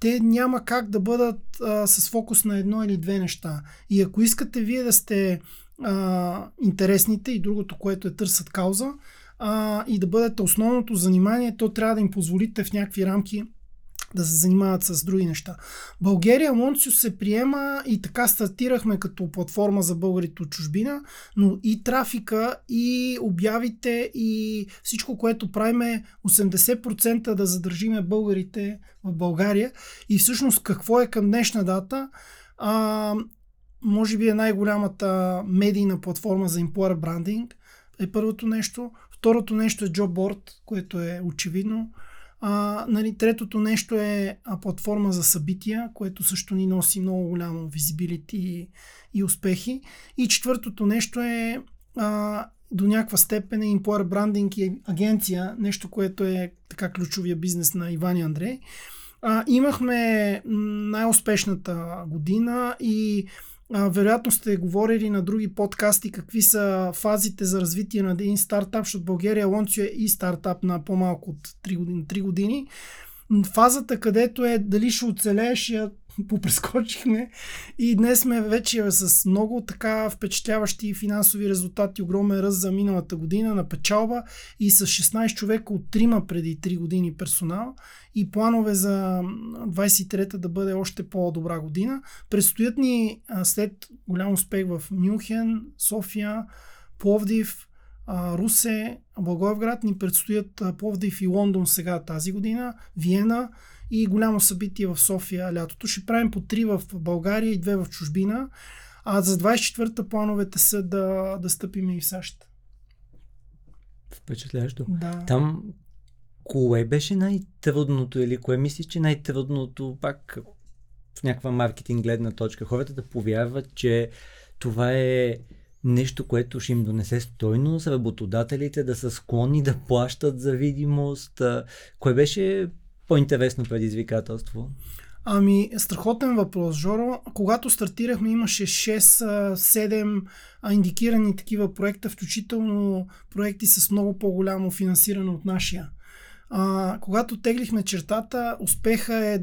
те няма как да бъдат а, с фокус на едно или две неща. И ако искате вие да сте а, интересните и другото, което е търсят кауза, а, и да бъдете основното занимание, то трябва да им позволите в някакви рамки да се занимават с други неща. България Монцио се приема и така стартирахме като платформа за българите от чужбина, но и трафика, и обявите, и всичко, което правиме 80% да задържиме българите в България. И всъщност какво е към днешна дата? А, може би е най-голямата медийна платформа за employer branding е първото нещо. Второто нещо е JobBoard, което е очевидно. А, нали, третото нещо е а, платформа за събития, което също ни носи много голямо визибилити и успехи. И четвъртото нещо е а, до някаква степен е employer branding и агенция, нещо, което е така ключовия бизнес на Иван и Андрей. А, имахме най-успешната година и вероятно сте говорили на други подкасти какви са фазите за развитие на един стартап, защото България Лонцио е и стартап на по-малко от 3 години. 3 години. Фазата, където е дали ще оцелееш, (laughs) попрескочихме. И днес сме вече с много така впечатляващи финансови резултати, огромен ръст за миналата година на печалба и с 16 човека от 3 преди 3 години персонал. И планове за 23-та да бъде още по-добра година. Предстоят ни след голям успех в Мюнхен, София, Пловдив, Русе, Благоевград ни предстоят Пловдив и Лондон сега тази година, Виена и голямо събитие в София лятото. Ще правим по три в България и две в чужбина. А за 24-та плановете са да, да стъпим и в САЩ. Впечатлящо. Да. Там кое беше най-трудното или кое мислиш, че най-трудното пак в някаква маркетинг гледна точка? Хората да повярват, че това е нещо, което ще им донесе стойност, работодателите да са склонни да плащат за видимост. Кое беше по-интересно предизвикателство? Ами, страхотен въпрос, Жоро. Когато стартирахме, имаше 6-7 индикирани такива проекта, включително проекти с много по-голямо финансиране от нашия. А, когато теглихме чертата, успеха е,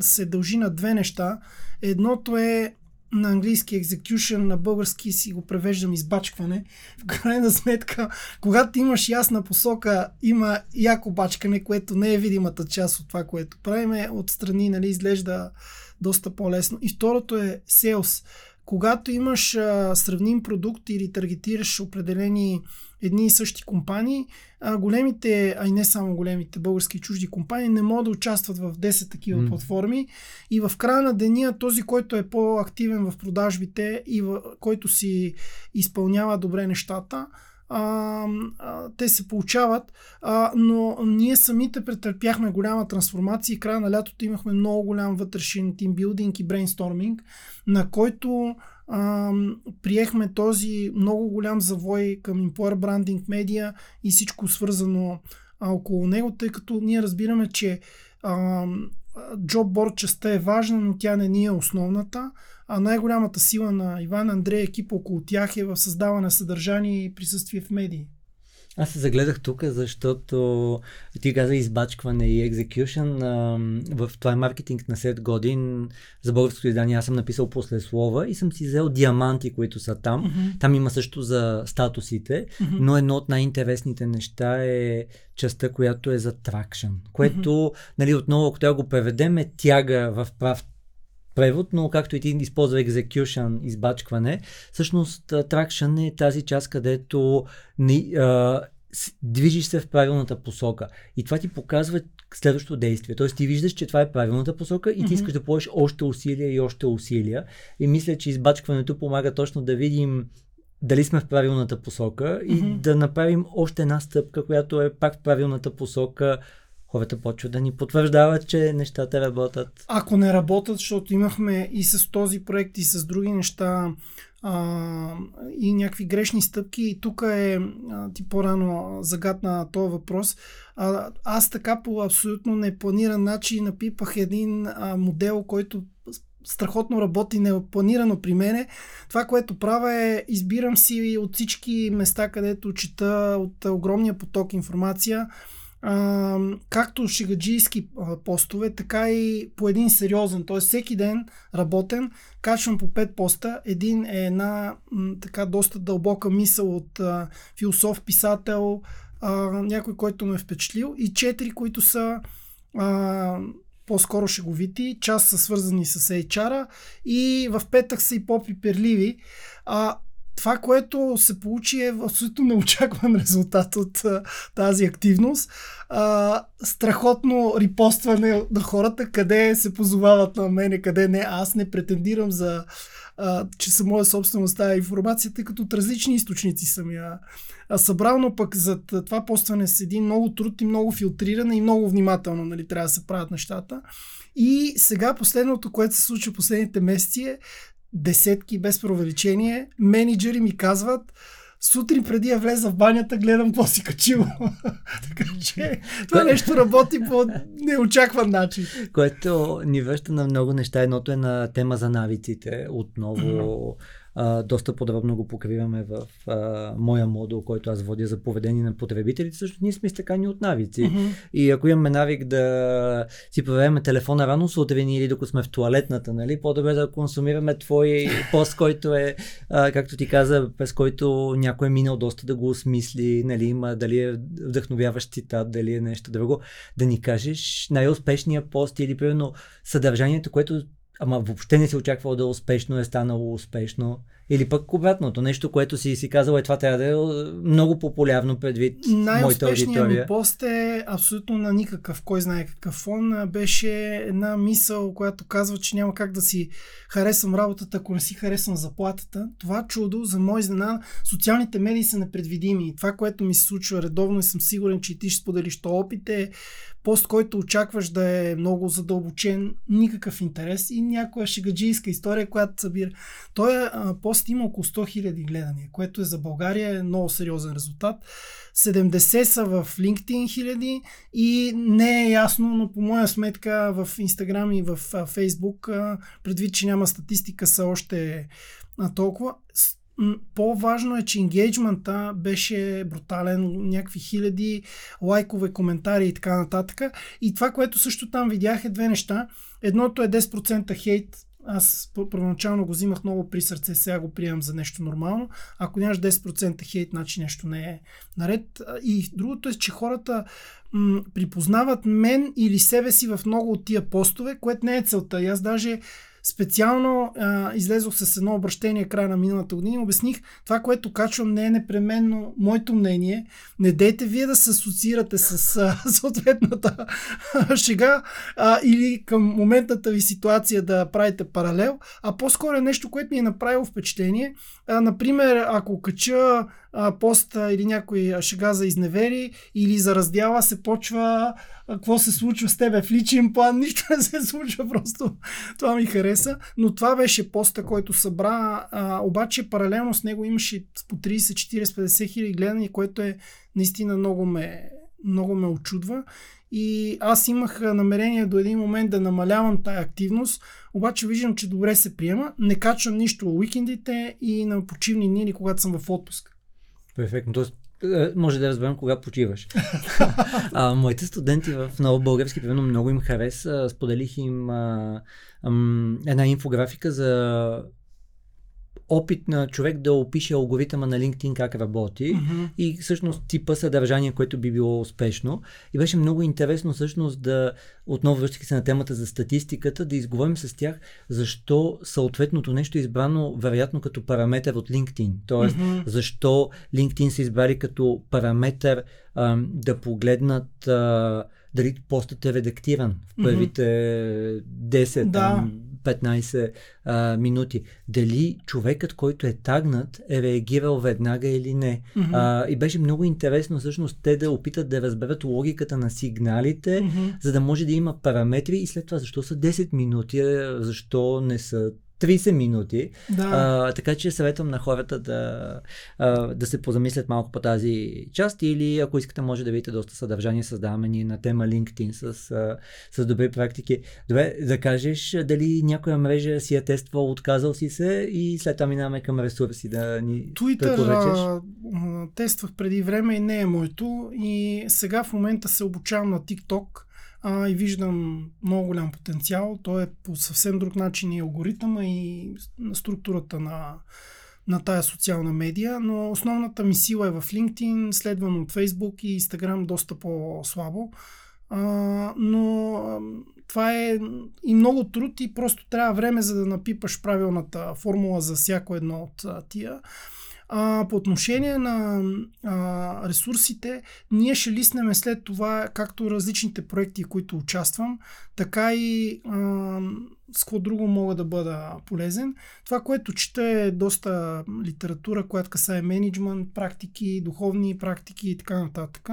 се дължи на две неща. Едното е на английски execution, на български си го превеждам избачкване. В крайна сметка, когато имаш ясна посока, има яко бачкане, което не е видимата част от това, което правиме. Отстрани нали, изглежда доста по-лесно. И второто е sales. Когато имаш а, сравним продукт или таргетираш определени едни и същи компании, а големите, а и не само големите български и чужди компании, не могат да участват в 10 такива mm. платформи. И в края на деня този, който е по-активен в продажбите и в, който си изпълнява добре нещата, а, а, те се получават, а, но ние самите претърпяхме голяма трансформация и края на лятото имахме много голям вътрешен тимбилдинг и брейнсторминг, на който а, приехме този много голям завой към Employer Branding Media и всичко свързано а, около него, тъй като ние разбираме, че джобборд частта е важна, но тя не ни е основната. А най-голямата сила на Иван Андрей екип около тях е в създаване съдържание и присъствие в медии. Аз се загледах тук, защото ти каза избачкване и екзекюшн. В това е маркетинг на 7 годин. За българското издание аз съм написал после слова и съм си взел диаманти, които са там. Mm-hmm. Там има също за статусите, mm-hmm. но едно от най-интересните неща е частта, която е за тракшн, което, mm-hmm. нали, отново, ако трябва го преведем, е тяга в прав превод, но както и ти използва execution, избачкване, всъщност traction е тази част, където не, а, движиш се в правилната посока. И това ти показва следващото действие. Тоест ти виждаш, че това е правилната посока и ти mm-hmm. искаш да положиш още усилия и още усилия. И мисля, че избачкването помага точно да видим дали сме в правилната посока и mm-hmm. да направим още една стъпка, която е пак в правилната посока хората почват да ни потвърждават, че нещата работят. Ако не работят, защото имахме и с този проект, и с други неща, а, и някакви грешни стъпки. И тук е, а, ти по-рано загадна този въпрос. А, аз така по абсолютно непланиран начин напипах един а, модел, който страхотно работи непланирано при мене. Това, което правя е избирам си от всички места, където чета от огромния поток информация както шегаджийски постове, така и по един сериозен, т.е. всеки ден работен, качвам по 5 поста. Един е една така доста дълбока мисъл от философ, писател, някой, който ме е впечатлил и четири, които са по-скоро шеговити, част са свързани с HR и в петък са и по-пиперливи. А, това, което се получи е абсолютно неочакван (laughs) резултат от а, тази активност. А, страхотно рипостване на хората, къде се позовават на мене, къде не. Аз не претендирам за а, че са моя собственост тази информация, тъй като от различни източници съм я събрал, но пък за това постване седи много труд и много филтриране и много внимателно нали, трябва да се правят нещата. И сега последното, което се случва последните месеци е десетки без провеличение, менеджери ми казват, сутрин преди я влеза в банята, гледам какво си качил. (laughs) така че това нещо работи по неочакван начин. Което ни връща на много неща. Едното е на тема за навиците. Отново а, доста подробно го покриваме в а, моя модул, който аз водя за поведение на потребителите. Също ние сме стакани от навици. Mm-hmm. И ако имаме навик да си проверяме телефона рано сутрин или докато сме в туалетната, нали, по-добре да консумираме твой (laughs) пост, който е, а, както ти каза, през който някой е минал доста да го осмисли, нали, има дали е вдъхновяващ цитат, дали е нещо друго, да ни кажеш най-успешния пост или примерно съдържанието, което ама въобще не си очаквал да е успешно, е станало успешно. Или пък обратното, нещо, което си си казал, е това трябва да е много популярно предвид моята аудитория. ми пост е абсолютно на никакъв, кой знае какъв фон. Беше една мисъл, която казва, че няма как да си харесвам работата, ако не си харесвам заплатата. Това чудо, за мой изненада, социалните медии са непредвидими. Това, което ми се случва редовно и съм сигурен, че и ти ще споделиш то опит е пост, който очакваш да е много задълбочен, никакъв интерес и някоя шегаджийска история, която събира. Той пост има около 100 000 гледания, което е за България е много сериозен резултат. 70 са в LinkedIn хиляди и не е ясно, но по моя сметка в Instagram и в Facebook, предвид, че няма статистика, са още толкова по-важно е, че енгейджмента беше брутален, някакви хиляди лайкове, коментари и така нататък. И това, което също там видях е две неща. Едното е 10% хейт аз първоначално го взимах много при сърце, сега го приемам за нещо нормално. Ако нямаш 10% хейт, значи нещо не е наред. И другото е, че хората м- припознават мен или себе си в много от тия постове, което не е целта. И аз даже Специално а, излезох с едно обращение края на миналата година и обясних това, което качвам не е непременно моето мнение. Не дейте вие да се асоциирате с а, (laughs) съответната шега а, или към моментната ви ситуация да правите паралел, а по-скоро е нещо, което ми е направило впечатление. А, например, ако кача а, поста или някой шега за изневери или за раздяла се почва какво се случва с тебе в личен план, (laughs) нищо не се случва, просто това ми хареса. Но това беше поста, който събра, а, обаче паралелно с него имаше по 30, 40, 50 хиляди гледания, което е наистина много ме, много ме очудва. И аз имах намерение до един момент да намалявам тая активност, обаче виждам, че добре се приема. Не качвам нищо в уикендите и на почивни дни, когато съм в отпуск. Перфектно. Тоест, е, може да разберем кога почиваш. (laughs) а, моите студенти в Ново Български, примерно, много им хареса. Споделих им а, а, една инфографика за опит на човек да опише алгоритъма на LinkedIn как работи Мгм. и всъщност типа съдържание, което би било успешно. И беше много интересно всъщност да, отново връщайки се на темата за статистиката, да изговорим с тях защо съответното нещо е избрано вероятно като параметър от LinkedIn. Тоест, Мгм. защо LinkedIn са избрали като параметър а, да погледнат а, дали постът е редактиран в първите 10, Да. там, 15 а, минути. Дали човекът, който е тагнат, е реагирал веднага или не. Мгм. А, и беше много интересно всъщност те да опитат да разберат логиката на сигналите, Мгм. за да може да има параметри и след това защо са 10 минути, защо не са 30 минути. Да. А, така че съветвам на хората да, а, да се позамислят малко по тази част или ако искате може да видите доста съдържание създаваме ние на тема LinkedIn с, а, с добри практики. Добре, да кажеш дали някоя мрежа си е тествал, отказал си се и след това минаваме към ресурси да ни Twitter тествах преди време и не е моето. И сега в момента се обучавам на TikTok а, и виждам много голям потенциал. Той е по съвсем друг начин и алгоритъма и структурата на, на тая социална медия, но основната ми сила е в LinkedIn, следвано от Facebook и Instagram доста по-слабо. А, но това е и много труд и просто трябва време за да напипаш правилната формула за всяко едно от тия. А, по отношение на а, ресурсите, ние ще лиснем след това както различните проекти, в които участвам, така и а, с какво друго мога да бъда полезен. Това, което чета е доста литература, която касае менеджмент, практики, духовни практики и така нататък.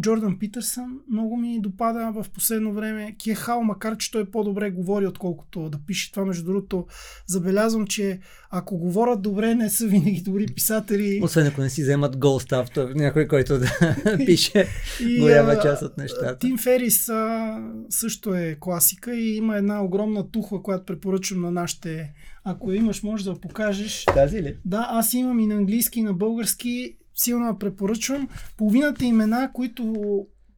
Джордан Питърсън много ми допада в последно време. Кехал, макар че той по-добре говори, отколкото да пише това. Между другото, забелязвам, че ако говорят добре, не са винаги добри писатели. Освен ако не си вземат гол став, то някой, който да (laughs) пише И, голяма част от нещата. Тим Ферис а, също е класика и има една огромна тухла, която препоръчвам на нашите. Ако я имаш, може да покажеш. Тази ли? Да, аз имам и на английски, и на български. Силно препоръчвам. Половината имена, които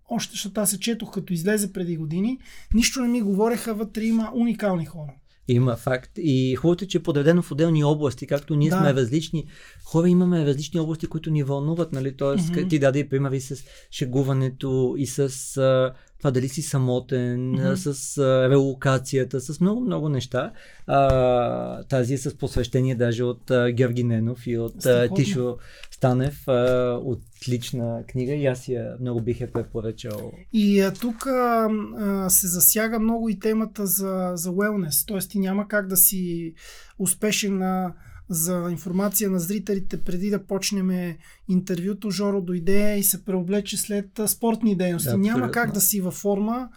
още защото аз се четох като излезе преди години, нищо не ми говореха, вътре има уникални хора. Има факт. И хубавото е, че е подредено в отделни области, както ние Да. сме различни. Хора имаме различни области, които ни вълнуват, нали? Тоест, Мгм. ти даде и примери с шегуването и с а, това дали си самотен, а, с а, релокацията, с много-много неща. А, тази е с посвещение даже от а, Георги Ненов и от а. Тишо Станев. А, отлична книга и аз я много бих я препоръчал. И а, тук а, а, се засяга много и темата за, за wellness. Тоест ти няма как да си успешен на, за информация на зрителите преди да почнем интервюто. Жоро дойде и се преоблече след спортни дейности. Да, няма абсолютно. как да си във форма,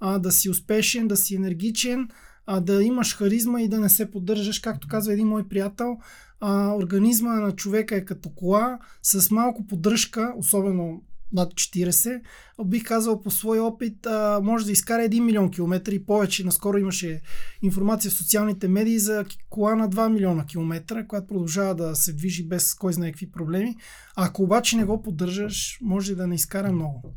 а, да си успешен, да си енергичен, а, да имаш харизма и да не се поддържаш. Както казва един мой приятел, а, организма на човека е като кола с малко поддръжка, особено над 40, бих казал по свой опит, а, може да изкара 1 милион километра и повече. Наскоро имаше информация в социалните медии за кола на 2 милиона километра, която продължава да се движи без кой знае какви проблеми. Ако обаче не го поддържаш, може да не изкара много.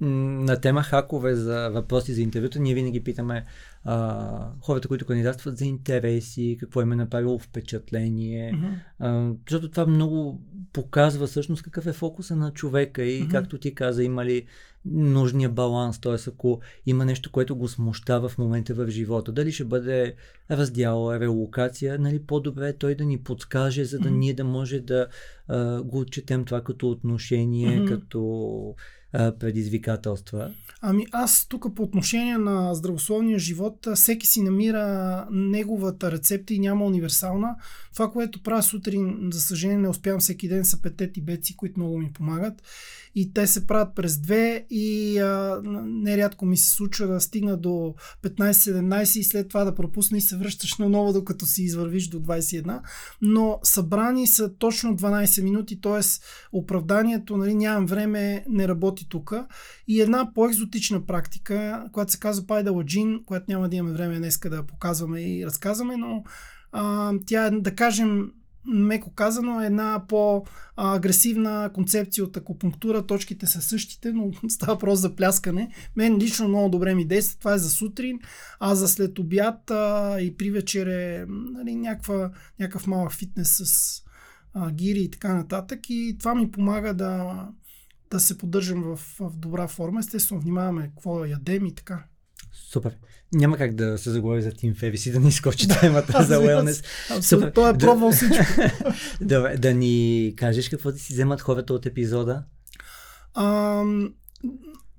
На тема хакове за въпроси за интервюта, ние винаги питаме а, хората, които кандидатстват за интереси, какво им е направило впечатление. Мгм. А, защото това много показва всъщност какъв е фокуса на човека и Мгм. както ти каза, има ли нужния баланс, т.е. ако има нещо, което го смущава в момента в живота, дали ще бъде раздял, релокация, нали, по-добре е той да ни подскаже, за да Мгм. ние да може да а, го отчетем това като отношение, Мгм. като а, предизвикателства. Ами аз тук по отношение на здравословния живот, всеки си намира неговата рецепта и няма универсална. Това, което правя сутрин, за съжаление не успявам всеки ден, са петте тибетци, които много ми помагат. И те се правят през две и а, нерядко ми се случва да стигна до 15-17 и след това да пропусна и се връщаш наново, докато си извървиш до 21. Но събрани са точно 12 минути, т.е. оправданието, нали, нямам време, не работи тук. И една по-екзотична практика, която се казва Пайдала Джин, която няма да имаме време днес да показваме и разказваме, но тя е, да кажем, меко казано, е една по-агресивна концепция от акупунктура. Точките са същите, но (laughs) става просто за пляскане. Мен лично много добре ми действа. Това е за сутрин, а за след обяд а, и при вечер е нали, някаква, някакъв малък фитнес с а, гири и така нататък. И това ми помага да, да се поддържам в, в добра форма. Естествено, внимаваме какво ядем и така. Супер. Няма как да се заговори за Тим Февис и да ни изкочи (laughs) темата за. Абсолютно. Супер. Той е Да. пробвал всичко. (laughs) Да, да ни кажеш какво да си вземат хората от епизода? А,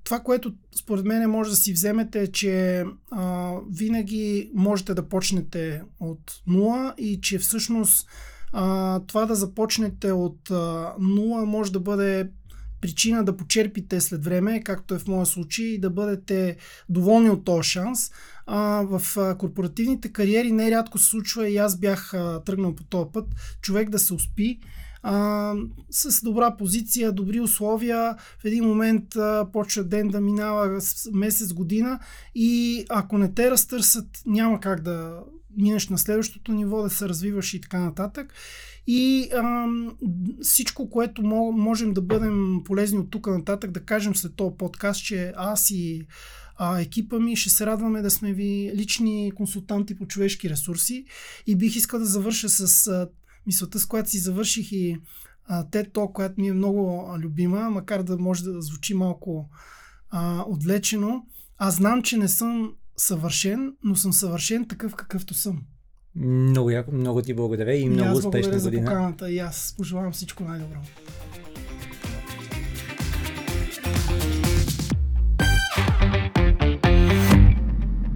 това, което според мен може да си вземете е, че а, винаги можете да почнете от нула и че всъщност а, това да започнете от а, нула може да бъде причина да почерпите след време, както е в моя случай, и да бъдете доволни от този шанс. А, в а, корпоративните кариери нерядко се случва и аз бях а, тръгнал по този път, човек да се успи а, с добра позиция, добри условия. В един момент а, почва ден да минава месец, година и ако не те разтърсят, няма как да минеш на следващото ниво, да се развиваш и така нататък. И ам, всичко, което мо- можем да бъдем полезни от тук нататък, да кажем след този подкаст, че аз и а, екипа ми ще се радваме да сме ви лични консултанти по човешки ресурси. И бих искал да завърша с а, мисълта, с която си завърших и те то, която ми е много любима, макар да може да звучи малко а, отвлечено. Аз знам, че не съм съвършен, но съм съвършен такъв какъвто съм. Много яко, много ти благодаря и много успешна благодаря за година. поканата и аз пожелавам всичко най-добро.